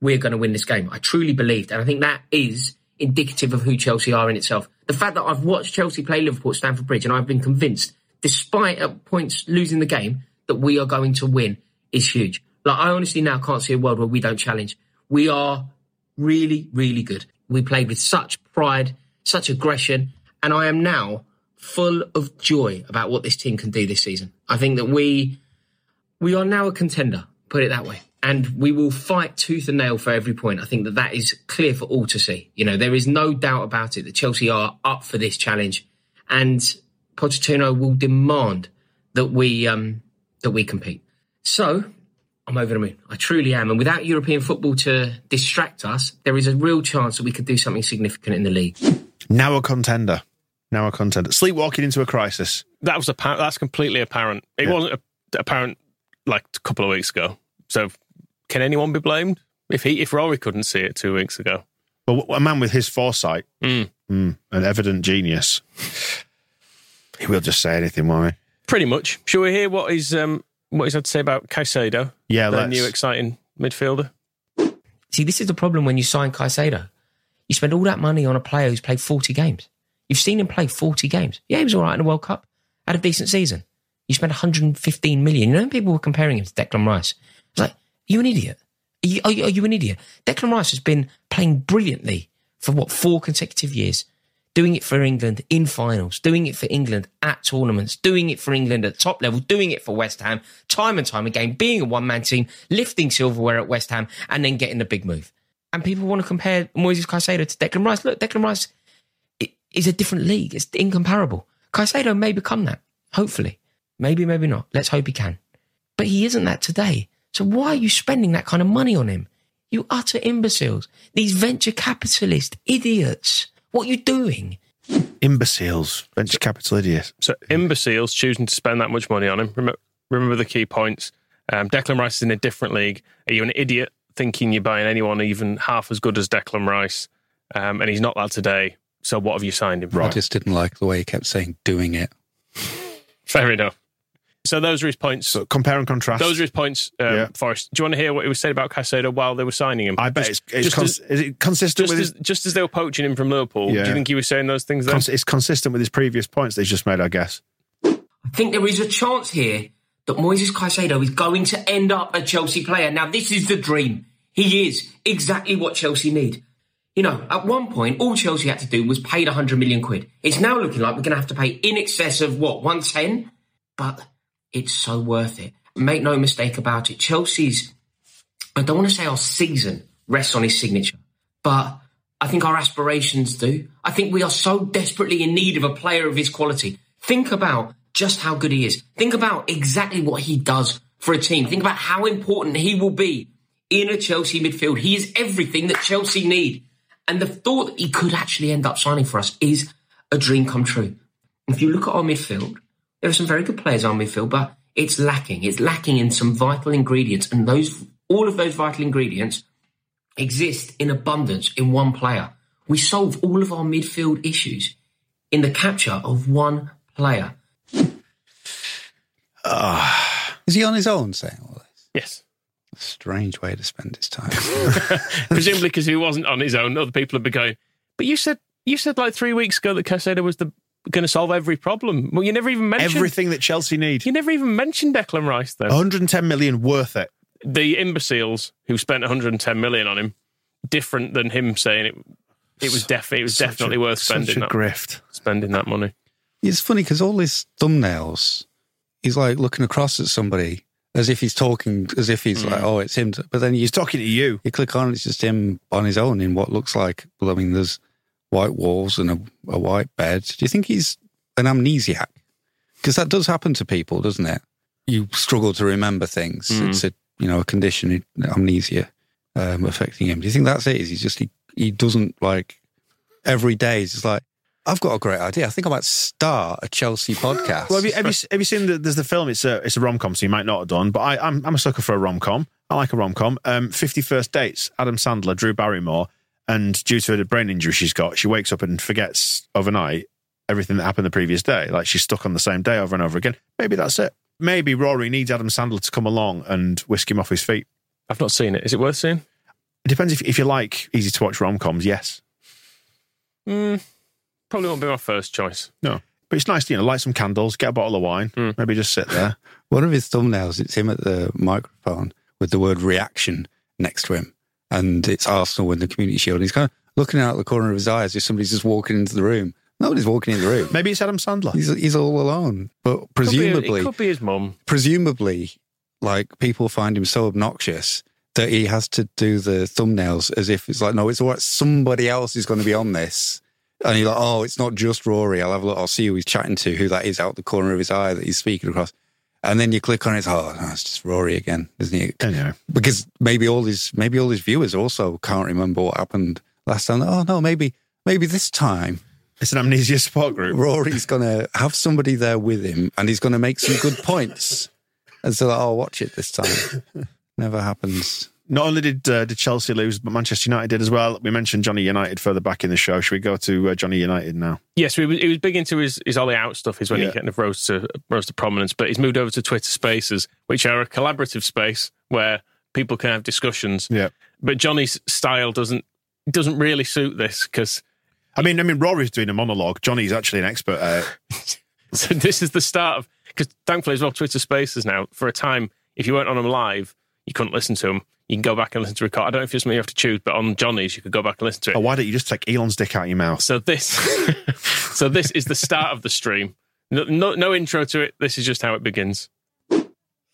Speaker 20: we're going to win this game. I truly believed. And I think that is indicative of who Chelsea are in itself. The fact that I've watched Chelsea play Liverpool at Stamford Bridge and I've been convinced, despite at points losing the game, that we are going to win is huge. Like, I honestly now can't see a world where we don't challenge. We are really, really good. We played with such pride, such aggression, and I am now full of joy about what this team can do this season. I think that we we are now a contender, put it that way. And we will fight tooth and nail for every point. I think that that is clear for all to see. You know, there is no doubt about it that Chelsea are up for this challenge, and Pochettino will demand that we um, that we compete. So I'm over the moon. I truly am. And without European football to distract us, there is a real chance that we could do something significant in the league.
Speaker 3: Now a contender. Now a contender. Sleepwalking into a crisis.
Speaker 4: That was apparent. That's completely apparent. It
Speaker 3: Yeah.
Speaker 4: wasn't a- apparent like a couple of weeks ago. So can anyone be blamed if he if Rory couldn't see it two weeks ago?
Speaker 3: But a man with his foresight,
Speaker 4: Mm.
Speaker 3: mm, an evident genius, he will just say anything, won't he?
Speaker 4: Pretty much. Shall we hear what he's um what he's had to say about Caicedo?
Speaker 3: Yeah,
Speaker 4: the new exciting midfielder.
Speaker 20: See, this is the problem when you sign Caicedo. You spend all that money on a player who's played 40 games. You've seen him play 40 games. Yeah, he was all right in the World Cup. Had a decent season. You spent 115 million. You know, people were comparing him to Declan Rice. It's like, you an idiot? Are you, are you, are you an idiot? Declan Rice has been playing brilliantly for what, four consecutive years. Doing it for England in finals, doing it for England at tournaments, doing it for England at top level, doing it for West Ham, time and time again, being a one man team, lifting silverware at West Ham, and then getting the big move. And people want to compare Moises Caicedo to Declan Rice. Look, Declan Rice is a different league. It's incomparable. Caicedo may become that, hopefully. Maybe, maybe not. Let's hope he can. But he isn't that today. So why are you spending that kind of money on him? You utter imbeciles. These venture capitalist idiots. What are you doing?
Speaker 3: Imbeciles, venture capital idiots.
Speaker 4: So imbeciles choosing to spend that much money on him. Remember, remember the key points. Um, Declan Rice is in a different league. Are you an idiot thinking you're buying anyone even half as good as Declan Rice? Um, and he's not that today. So what have you signed him for?
Speaker 5: I just didn't like the way he kept saying doing it. *laughs*
Speaker 4: Fair enough. So those are his points.
Speaker 3: So compare and contrast.
Speaker 4: Those are his points, um,
Speaker 3: Yeah.
Speaker 4: Forrest. Do you want to hear what he was said about Caicedo while they were signing him?
Speaker 3: I bet
Speaker 4: Just-
Speaker 3: it's, it's
Speaker 4: just
Speaker 3: cons-
Speaker 4: as,
Speaker 3: is it consistent
Speaker 4: just,
Speaker 3: with
Speaker 4: as,
Speaker 3: his,
Speaker 4: just as they were poaching him from Liverpool. Do you think he was saying those things then?
Speaker 3: cons- it's consistent with his previous points they just made, I guess.
Speaker 20: I think there is a chance here that Moises Caicedo is going to end up a Chelsea player. Now, this is the dream. He is exactly what Chelsea need. You know, at one point, all Chelsea had to do was pay the 100 million quid. It's now looking like we're going to have to pay in excess of what, 110? But it's so worth it. Make no mistake about it. Chelsea's, I don't want to say our season rests on his signature, but I think our aspirations do. I think we are so desperately in need of a player of his quality. Think about just how good he is. Think about exactly what he does for a team. Think about how important he will be in a Chelsea midfield. He is everything that Chelsea need. And the thought that he could actually end up signing for us is a dream come true. If you look at our midfield, there are some very good players on midfield, but it's lacking. It's lacking in some vital ingredients, and those all of those vital ingredients exist in abundance in one player. We solve all of our midfield issues in the capture of one player. Ah.
Speaker 5: Is he on his own saying all this?
Speaker 4: Yes.
Speaker 5: Strange way to spend his time. *laughs*
Speaker 4: Presumably because he wasn't on his own, other people have been going, but you said you said like three weeks ago that Caicedo was the going to solve every problem. Well, you never even mentioned
Speaker 3: Everything that Chelsea need.
Speaker 4: You never even mentioned Declan Rice, though.
Speaker 3: 110 million worth it.
Speaker 4: The imbeciles who spent 110 million on him, different than him saying it. It was definitely it was
Speaker 3: Such a-
Speaker 4: definitely worth
Speaker 3: such
Speaker 4: spending
Speaker 3: a
Speaker 4: that
Speaker 3: grift.
Speaker 4: spending that money.
Speaker 5: It's funny because all his thumbnails, he's like looking across at somebody as if he's talking, as if he's like, oh, it's him. But then he's
Speaker 3: talking to you.
Speaker 5: You click on, it's just him on his own in what looks like. Well, I mean, there's white walls and a, a white bed. Do you think he's an amnesiac? Because that does happen to people, doesn't it? You struggle to remember things.
Speaker 4: Mm.
Speaker 5: It's a you know a condition, amnesia, um, affecting him. Do you think that's it? Is he just he, he doesn't like every day? He's just like, I've got a great idea. I think I might start a Chelsea *gasps* podcast.
Speaker 3: Well, have you, have you, have you seen the, there's the film? It's a it's a rom com, so you might not have done, but I, I'm I'm a sucker for a rom com. I like a rom com. Um, Fifty First Dates. Adam Sandler, Drew Barrymore, and due to a brain injury she's got, she wakes up and forgets overnight everything that happened the previous day. Like she's stuck on the same day over and over again. Maybe that's it. Maybe Rory needs Adam Sandler to come along and whisk him off his feet.
Speaker 4: I've not seen it. Is it worth seeing?
Speaker 3: It depends if if you like easy to watch rom coms. Yes.
Speaker 4: Mm, probably won't be my first choice.
Speaker 3: No. But it's nice, to, you know, light some candles, get a bottle of wine, hmm. maybe just sit there. *laughs*
Speaker 5: One of his thumbnails, it's him at the microphone with the word reaction next to him. And it's Arsenal with the community shield. He's kind of looking out the corner of his eyes as if somebody's just walking into the room. Nobody's walking in the room.
Speaker 3: Maybe it's Adam Sandler.
Speaker 5: He's, he's all alone. But presumably,
Speaker 4: it could be his mum.
Speaker 5: presumably, like people find him so obnoxious that he has to do the thumbnails as if it's like, no, it's all right. Somebody else is going to be on this. And you're like, oh, it's not just Rory. I'll have a look. I'll see who he's chatting to, who that is out the corner of his eye that he's speaking across. And then you click on it. Oh, no, it's just Rory again, isn't he?
Speaker 3: Anyway.
Speaker 5: Because maybe all his maybe all his viewers also can't remember what happened last time. Oh no, maybe maybe this time
Speaker 3: it's an amnesia support group.
Speaker 5: Rory's gonna have somebody there with him, and he's gonna make some good points. And so, oh, watch it this time. *laughs* Never happens.
Speaker 3: Not only did uh, did Chelsea lose, but Manchester United did as well. We mentioned Johnny United further back in the show. Should we go to uh, Johnny United now?
Speaker 4: Yes, he was, he was big into his, his Ole Out stuff. Is when
Speaker 3: Yeah.
Speaker 4: he kind of rose to rose to prominence. But he's moved over to Twitter Spaces, which are a collaborative space where people can have discussions.
Speaker 3: Yeah.
Speaker 4: But Johnny's style doesn't doesn't really suit this because
Speaker 3: I mean, I mean, Rory's doing a monologue. Johnny's actually an expert at it. *laughs*
Speaker 4: so this is the start of because thankfully as well Twitter Spaces now for a time if you weren't on them live you couldn't listen to them. You can go back and listen to record. I don't know if it's me you have to choose, but on Johnny's you could go back and listen to it.
Speaker 3: Oh, why don't you just take Elon's dick out of your mouth?
Speaker 4: So this, *laughs* so this is the start of the stream. No, no, no intro to it. This is just how it begins.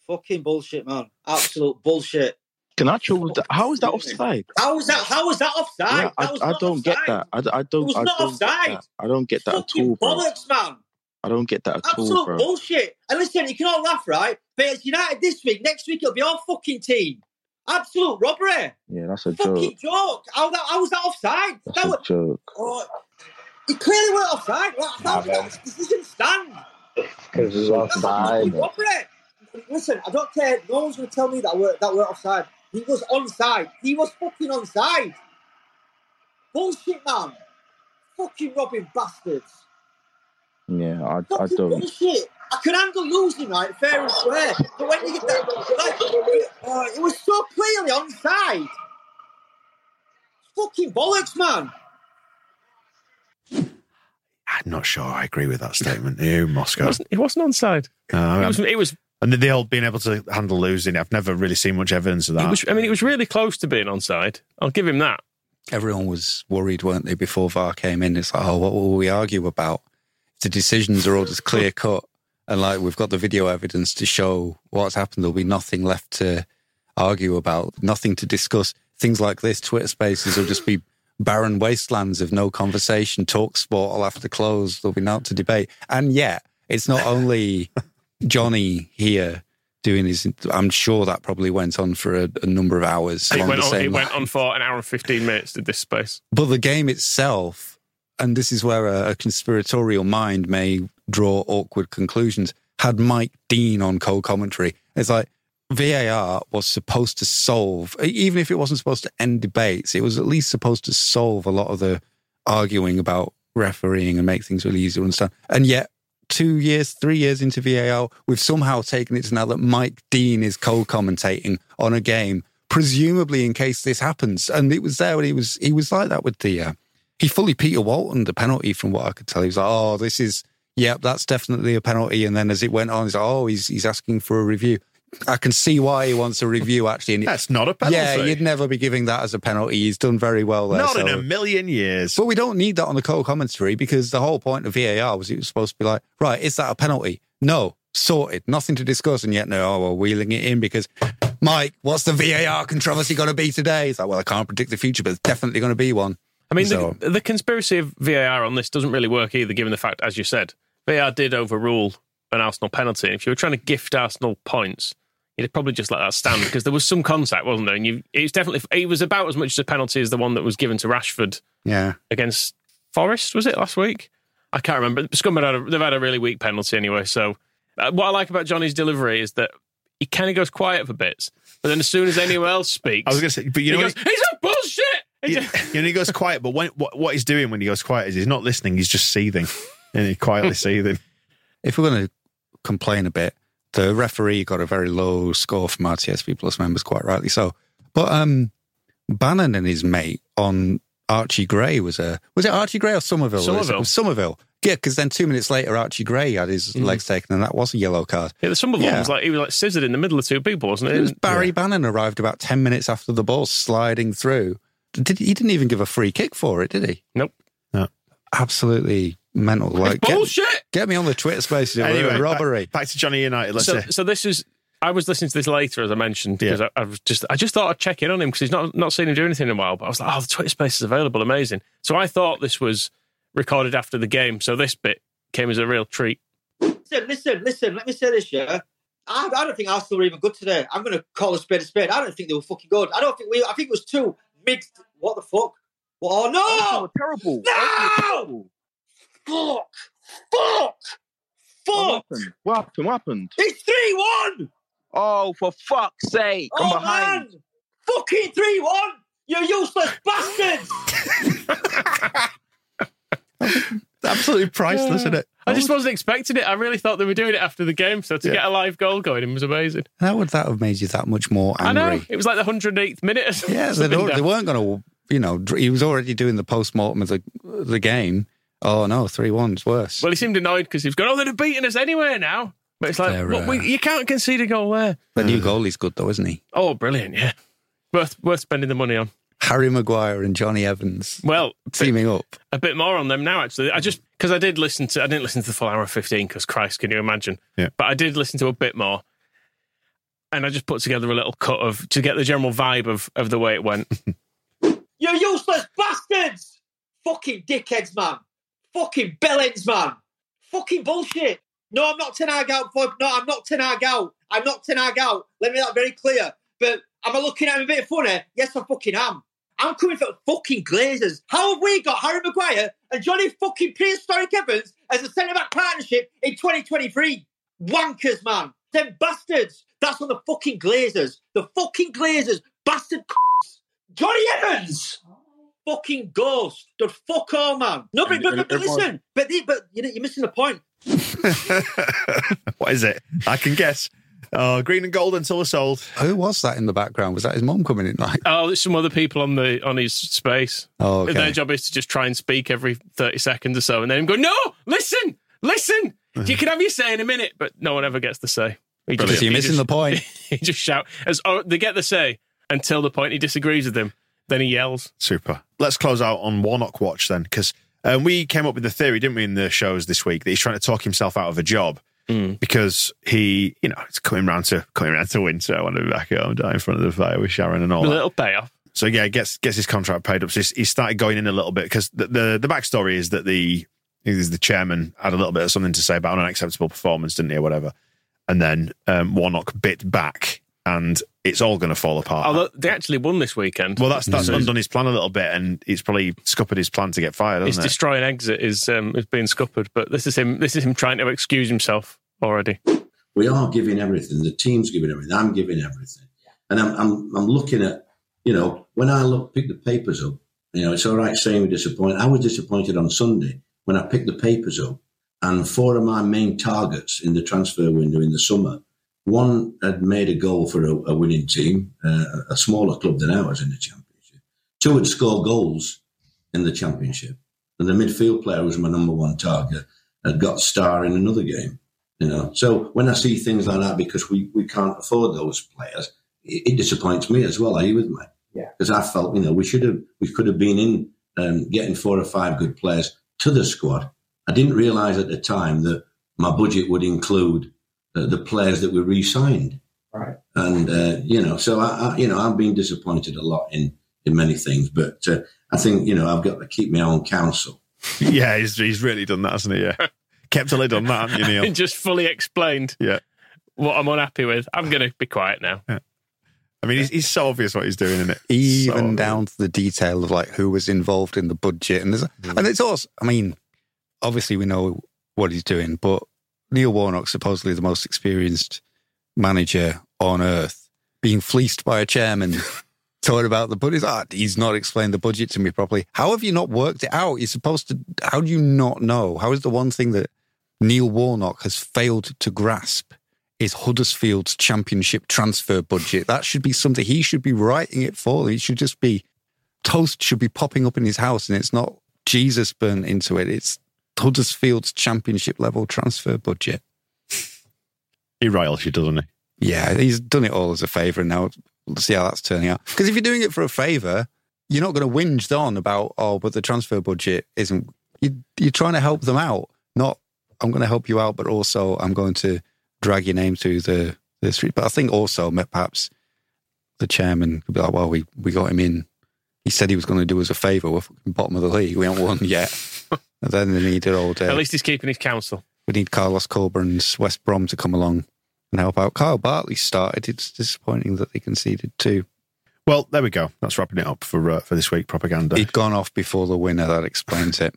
Speaker 21: Fucking bullshit, man. Absolute bullshit.
Speaker 22: Garnacho, how is that offside?
Speaker 21: How was that? How was that offside?
Speaker 22: Yeah, I,
Speaker 21: that was
Speaker 22: I don't get that. I, I don't.
Speaker 21: was
Speaker 22: I don't get
Speaker 21: offside.
Speaker 22: that. I don't get that at
Speaker 21: Fucking
Speaker 22: all, bro.
Speaker 21: bollocks, man.
Speaker 22: I don't get that at all,
Speaker 21: Absolute
Speaker 22: bro.
Speaker 21: bullshit. And listen, you can all laugh, right? But it's United this week. Next week it'll be our fucking team. Absolute robbery. Eh?
Speaker 22: Yeah, that's a
Speaker 21: Fucking
Speaker 22: joke.
Speaker 21: joke. How, that, how was that offside?
Speaker 22: That's
Speaker 21: that
Speaker 22: a
Speaker 21: was,
Speaker 22: joke.
Speaker 21: oh, it clearly weren't offside. Well, how did that decision stand?
Speaker 22: Because it's
Speaker 21: That's a fucking robbery. Eh? Listen, I don't care. No one's going to tell me that we're, that we're offside. He was onside. He was fucking onside. Bullshit, man. Fucking robbing bastards.
Speaker 22: Yeah, I, I don't.
Speaker 21: bullshit. I can handle losing, right, fair and square. But when you get that, like, uh, it was so clearly onside. Fucking bollocks, man.
Speaker 3: I'm not sure I agree with that statement. Ew, Moscow.
Speaker 4: It wasn't, it wasn't onside.
Speaker 3: No,
Speaker 4: It was. It was.
Speaker 3: and the old being able to handle losing. I've never really seen much evidence of that.
Speaker 4: It was. I mean, it was really close to being onside. I'll give him that.
Speaker 5: Everyone was worried, weren't they, before VAR came in? It's like, oh, what will we argue about? The decisions are all just clear cut, and like we've got the video evidence to show what's happened, there'll be nothing left to argue about, nothing to discuss. Things like this, Twitter spaces will just be barren wastelands of no conversation. Talk sport will have to close. There'll be naught to debate. And yet, it's not *laughs* only Johnny here doing his. I'm sure that probably went on for a, a number of hours.
Speaker 4: It went on. It went on for an hour and fifteen minutes. Did this space?
Speaker 5: But the game itself, and this is where a, a conspiratorial mind may draw awkward conclusions, had Mike Dean on co commentary. It's like VAR was supposed to solve, even if it wasn't supposed to end debates, it was at least supposed to solve a lot of the arguing about refereeing and make things really easy to understand. And yet, two years, three years into VAR, we've somehow taken it to now that Mike Dean is co commentating on a game, presumably in case this happens. And it was there when he was he was like that with the uh, he fully Peter Walton the penalty from what I could tell. He was like, Oh, this is yep, that's definitely a penalty. And then as it went on, he's like, Oh, he's he's asking for a review. I can see why he wants a review. Actually, and
Speaker 3: That's not a penalty.
Speaker 5: Yeah, you'd never be giving that as a penalty. He's done very well there.
Speaker 3: Not in a million years.
Speaker 5: But we don't need that on the co-commentary because the whole point of VAR was it was supposed to be like, right, is that a penalty? No, sorted, nothing to discuss, and yet no, oh, we're wheeling it in because Mike, what's the VAR controversy going to be today? He's like, well, I can't predict the future, but it's definitely going to be one.
Speaker 4: I mean,
Speaker 5: So-
Speaker 4: the, the conspiracy of VAR on this doesn't really work either, given the fact, as you said, VAR did overrule an Arsenal penalty. And if you were trying to gift Arsenal points, you'd probably just let that stand because there was some contact, wasn't there? And you, it was definitely it was about as much as a penalty as the one that was given to Rashford
Speaker 5: Yeah.
Speaker 4: against Forest. Was it last week? I can't remember. Scum had a, they've had a really weak penalty anyway. So uh, what I like about Johnny's delivery is that he kind of goes quiet for bits, but then as soon as anyone else speaks, *laughs*
Speaker 3: I was going to say, but you
Speaker 4: he
Speaker 3: know,
Speaker 4: goes, "He's a bullshit." He
Speaker 3: you,
Speaker 4: just-
Speaker 3: know, he goes quiet, but when, what, what he's doing when he goes quiet is he's not listening, he's just seething. And he's quietly *laughs* seething.
Speaker 5: If we're going to complain a bit, the referee got a very low score from our TSB Plus members, quite rightly so. But um, Bannan and his mate on Archie Gray was a was it Archie Gray or
Speaker 4: Summerville?
Speaker 5: Summerville. Was Summerville. Yeah, because then two minutes later, Archie Gray had his legs taken, and that was a yellow card.
Speaker 4: Yeah, the Summerville
Speaker 5: Yeah.
Speaker 4: was like he was like scissored in the middle of two people, wasn't it?
Speaker 5: It was Barry Bannan arrived about ten minutes after the ball sliding through. Did he didn't even give a free kick for it, did he?
Speaker 4: Nope.
Speaker 3: No.
Speaker 5: Absolutely mental. Like get-
Speaker 4: bullshit.
Speaker 5: Get, me on the Twitter spaces. It was
Speaker 3: Anyway,
Speaker 5: a robbery.
Speaker 3: Back, back to Johnny United. Let's
Speaker 4: so,
Speaker 3: say.
Speaker 4: so this is. I was listening to this later, as I mentioned, because I, I was just I just thought I'd check in on him because he's not not seen him do anything in a while. But I was like, oh, the Twitter space is available, amazing. So I thought this was recorded after the game. So this bit came as a real treat.
Speaker 21: Listen, listen, listen. Let me say this, yeah. I, I don't think Arsenal were even good today. I'm going to call a spade a spade. I don't think they were fucking good. I don't think we. I think it was two mixed. What the fuck? What? Oh no!
Speaker 22: terrible.
Speaker 21: No! Fuck! Fuck!
Speaker 22: What
Speaker 21: Fuck!
Speaker 22: happened? What happened? What happened?
Speaker 21: It's three one.
Speaker 22: Oh, for fuck's sake! I'm
Speaker 21: Oh
Speaker 22: behind.
Speaker 21: man! Fucking three one. You useless *laughs* bastards! *laughs*
Speaker 3: Absolutely priceless, isn't it?
Speaker 4: I just wasn't expecting it. I really thought they were doing it after the game. So to
Speaker 5: Yeah.
Speaker 4: get a live goal going, it was amazing.
Speaker 5: How would that have made you that much more
Speaker 4: I
Speaker 5: angry?
Speaker 4: know it was like the 108th minute. Or something.
Speaker 5: Yeah, they, don't- they *laughs* weren't going to, you know, dr- he was already doing the post mortem of the the game. Oh no, three one's worse.
Speaker 4: Well, he seemed annoyed because he was going, "Oh, they'd have beaten us anywhere now." But it's like,
Speaker 5: They're,
Speaker 4: what,
Speaker 5: uh,
Speaker 4: we, you can't concede a goal there.
Speaker 5: the new goalie's good though, isn't he?
Speaker 4: Oh, brilliant! Yeah, worth worth spending the money on.
Speaker 5: Harry Maguire and Jonny Evans
Speaker 4: Well,
Speaker 5: teaming up.
Speaker 4: a bit more on them now. Actually, I just because I did listen to I didn't listen to the full hour of fifteen because Christ, can you imagine?
Speaker 3: Yeah.
Speaker 4: But I did listen to a bit more, and I just put together a little cut of to get the general vibe of of the way it went. *laughs*
Speaker 21: You useless bastards! Fucking dickheads, man! Fucking bellends, man! Fucking bullshit! No, I'm not Ten Hag out for. No, I'm not Ten Hag out. I'm not Ten Hag out. Let me make that very clear. But am I looking at him a bit funny? Yes, I fucking am. I'm coming for fucking Glazers. How have we got Harry Maguire and Jonny fucking prehistoric Evans as a centre back partnership in 2023? Wankers, man. Them bastards. That's on the fucking Glazers. The fucking Glazers. Bastard. Jonny Evans. Fucking ghost. The fuck all, man. No, but, but, but, but listen. But, the- but you know, you're missing the point. *laughs*
Speaker 3: what is it? I can guess. Oh, green and gold until we're sold.
Speaker 5: Who was that in the background? Was that his mom coming in? Like,
Speaker 4: Oh, there's some other people on the on his space.
Speaker 5: oh, okay.
Speaker 4: Their job is to just try and speak every thirty seconds or so, and then him go, "No, listen, listen. You can have your say in a minute," but no one ever gets the say. He
Speaker 5: Brilliant. You're
Speaker 4: he
Speaker 5: missing the point. *laughs*
Speaker 4: He just shout as oh, they get the say until the point he disagrees with them. Then he yells.
Speaker 3: Super. Let's close out on Warnock Watch then, because um, we came up with the theory, didn't we, in the shows this week, that he's trying to talk himself out of a job because he, you know, it's coming round to coming round to winter. I want to be back at home, die in front of the fire with Sharon and all
Speaker 4: A
Speaker 3: that.
Speaker 4: little payoff.
Speaker 3: So yeah, gets gets his contract paid up. So he started going in a little bit because the, the the backstory is that the is the chairman had a little bit of something to say about an unacceptable performance, didn't he, or whatever. And then um, Warnock bit back, and it's all going to fall apart.
Speaker 4: Although they actually won this weekend.
Speaker 3: well, that's that's
Speaker 4: So
Speaker 3: undone his plan a little bit, and he's probably scuppered his plan to get fired,
Speaker 4: His
Speaker 3: hasn't it?
Speaker 4: destroying exit is um, is being scuppered, but this is him. This is him trying to excuse himself already.
Speaker 23: We are giving everything. The team's giving everything. I'm giving everything. And I'm, I'm, I'm looking at, you know, when I look, pick the papers up, you know, it's all right saying we're disappointed. I was disappointed on Sunday when I picked the papers up and four of my main targets in the transfer window in the summer, one had made a goal for a, a winning team, uh, a smaller club than ours in the championship. Two had scored goals in the championship. And the midfield player was my number one target had got star in another game. You know, so when I see things like that, because we, we can't afford those players, it, it disappoints me as well. Are you with me?
Speaker 24: Yeah.
Speaker 23: Because I felt, you know, we should have, we could have been in um, getting four or five good players to the squad. I didn't realise at the time that my budget would include uh, the players that we re-signed.
Speaker 24: Right.
Speaker 23: And uh, you know, so I, I, you know, I've been disappointed a lot in in many things, but uh, I think you know I've got to keep my own counsel. *laughs*
Speaker 3: yeah, he's he's really done that, hasn't he? Yeah, *laughs* kept a lid on that, haven't you, *laughs* Neil?
Speaker 4: just fully explained
Speaker 3: Yeah.
Speaker 4: what I'm unhappy with. I'm going to be quiet now.
Speaker 3: I mean, he's, he's so obvious what he's doing, isn't it?
Speaker 5: even down to the detail of like who was involved in the budget and there's and it's also I mean obviously we know what he's doing but Neil Warnock supposedly the most experienced manager on earth being fleeced by a chairman *laughs* talking about the budget ah, he's not explained the budget to me properly how have you not worked it out you're supposed to how do you not know how is the one thing that Neil Warnock has failed to grasp is Huddersfield's championship transfer budget. That should be something he should be writing it for. He should just be toast should be popping up in his house, and it's not Jesus burnt into it. It's Huddersfield's championship level transfer budget.
Speaker 3: He rails you, doesn't he?
Speaker 5: Yeah, he's done it all as a favour, and now we'll see how that's turning out. Because if you're doing it for a favour, you're not going to whinge on about oh, but the transfer budget isn't. You, you're trying to help them out, not I'm going to help you out, but also I'm going to drag your name through the, the street. But I think also perhaps the chairman could be like, well, we, we got him in. He said he was going to do us a favour. We're fucking bottom of the league. We haven't won yet. *laughs* and then they needed all day.
Speaker 4: At least he's keeping his counsel.
Speaker 5: we need Carlos Corberán's West Brom to come along and help out. Kyle Bartley started. It's disappointing that they conceded two.
Speaker 3: Well, there we go. That's wrapping it up for uh, for this week. Propaganda.
Speaker 5: He'd gone off before the winner. That explains it.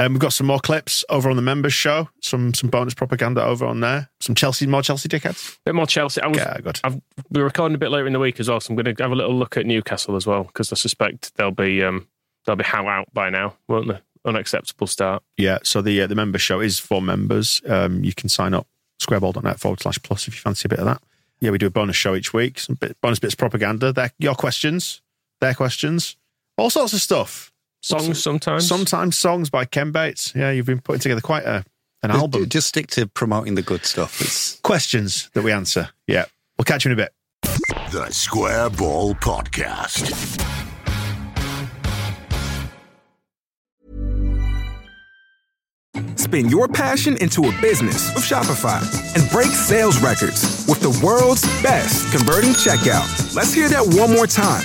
Speaker 3: Um, we've got some more clips over on the members show. Some some bonus propaganda over on there. Some Chelsea, more Chelsea dickheads.
Speaker 4: bit more Chelsea. I was,
Speaker 3: Yeah, good.
Speaker 4: I've, we're recording a bit later in the week as well, so I'm going to have a little look at Newcastle as well because I suspect they'll be um, they'll be Howe out by now, won't they? Unacceptable start.
Speaker 3: Yeah. So the uh, the member show is for members. Um, you can sign up squareball.net forward slash plus if you fancy a bit of that. Yeah, we do a bonus show each week. Some bit, bonus bits of propaganda. They're your questions, their questions, all sorts of stuff.
Speaker 4: Songs sometimes.
Speaker 3: Sometimes songs by Ken Bates. Yeah, you've been putting together quite a an
Speaker 5: Just-
Speaker 3: album.
Speaker 5: Just stick to promoting the good stuff. It's
Speaker 3: Questions that we answer. Yeah. We'll catch you in a bit.
Speaker 25: The Square Ball Podcast.
Speaker 26: Spin your passion into a business with Shopify and break sales records with the world's best converting checkout. Let's hear that one more time.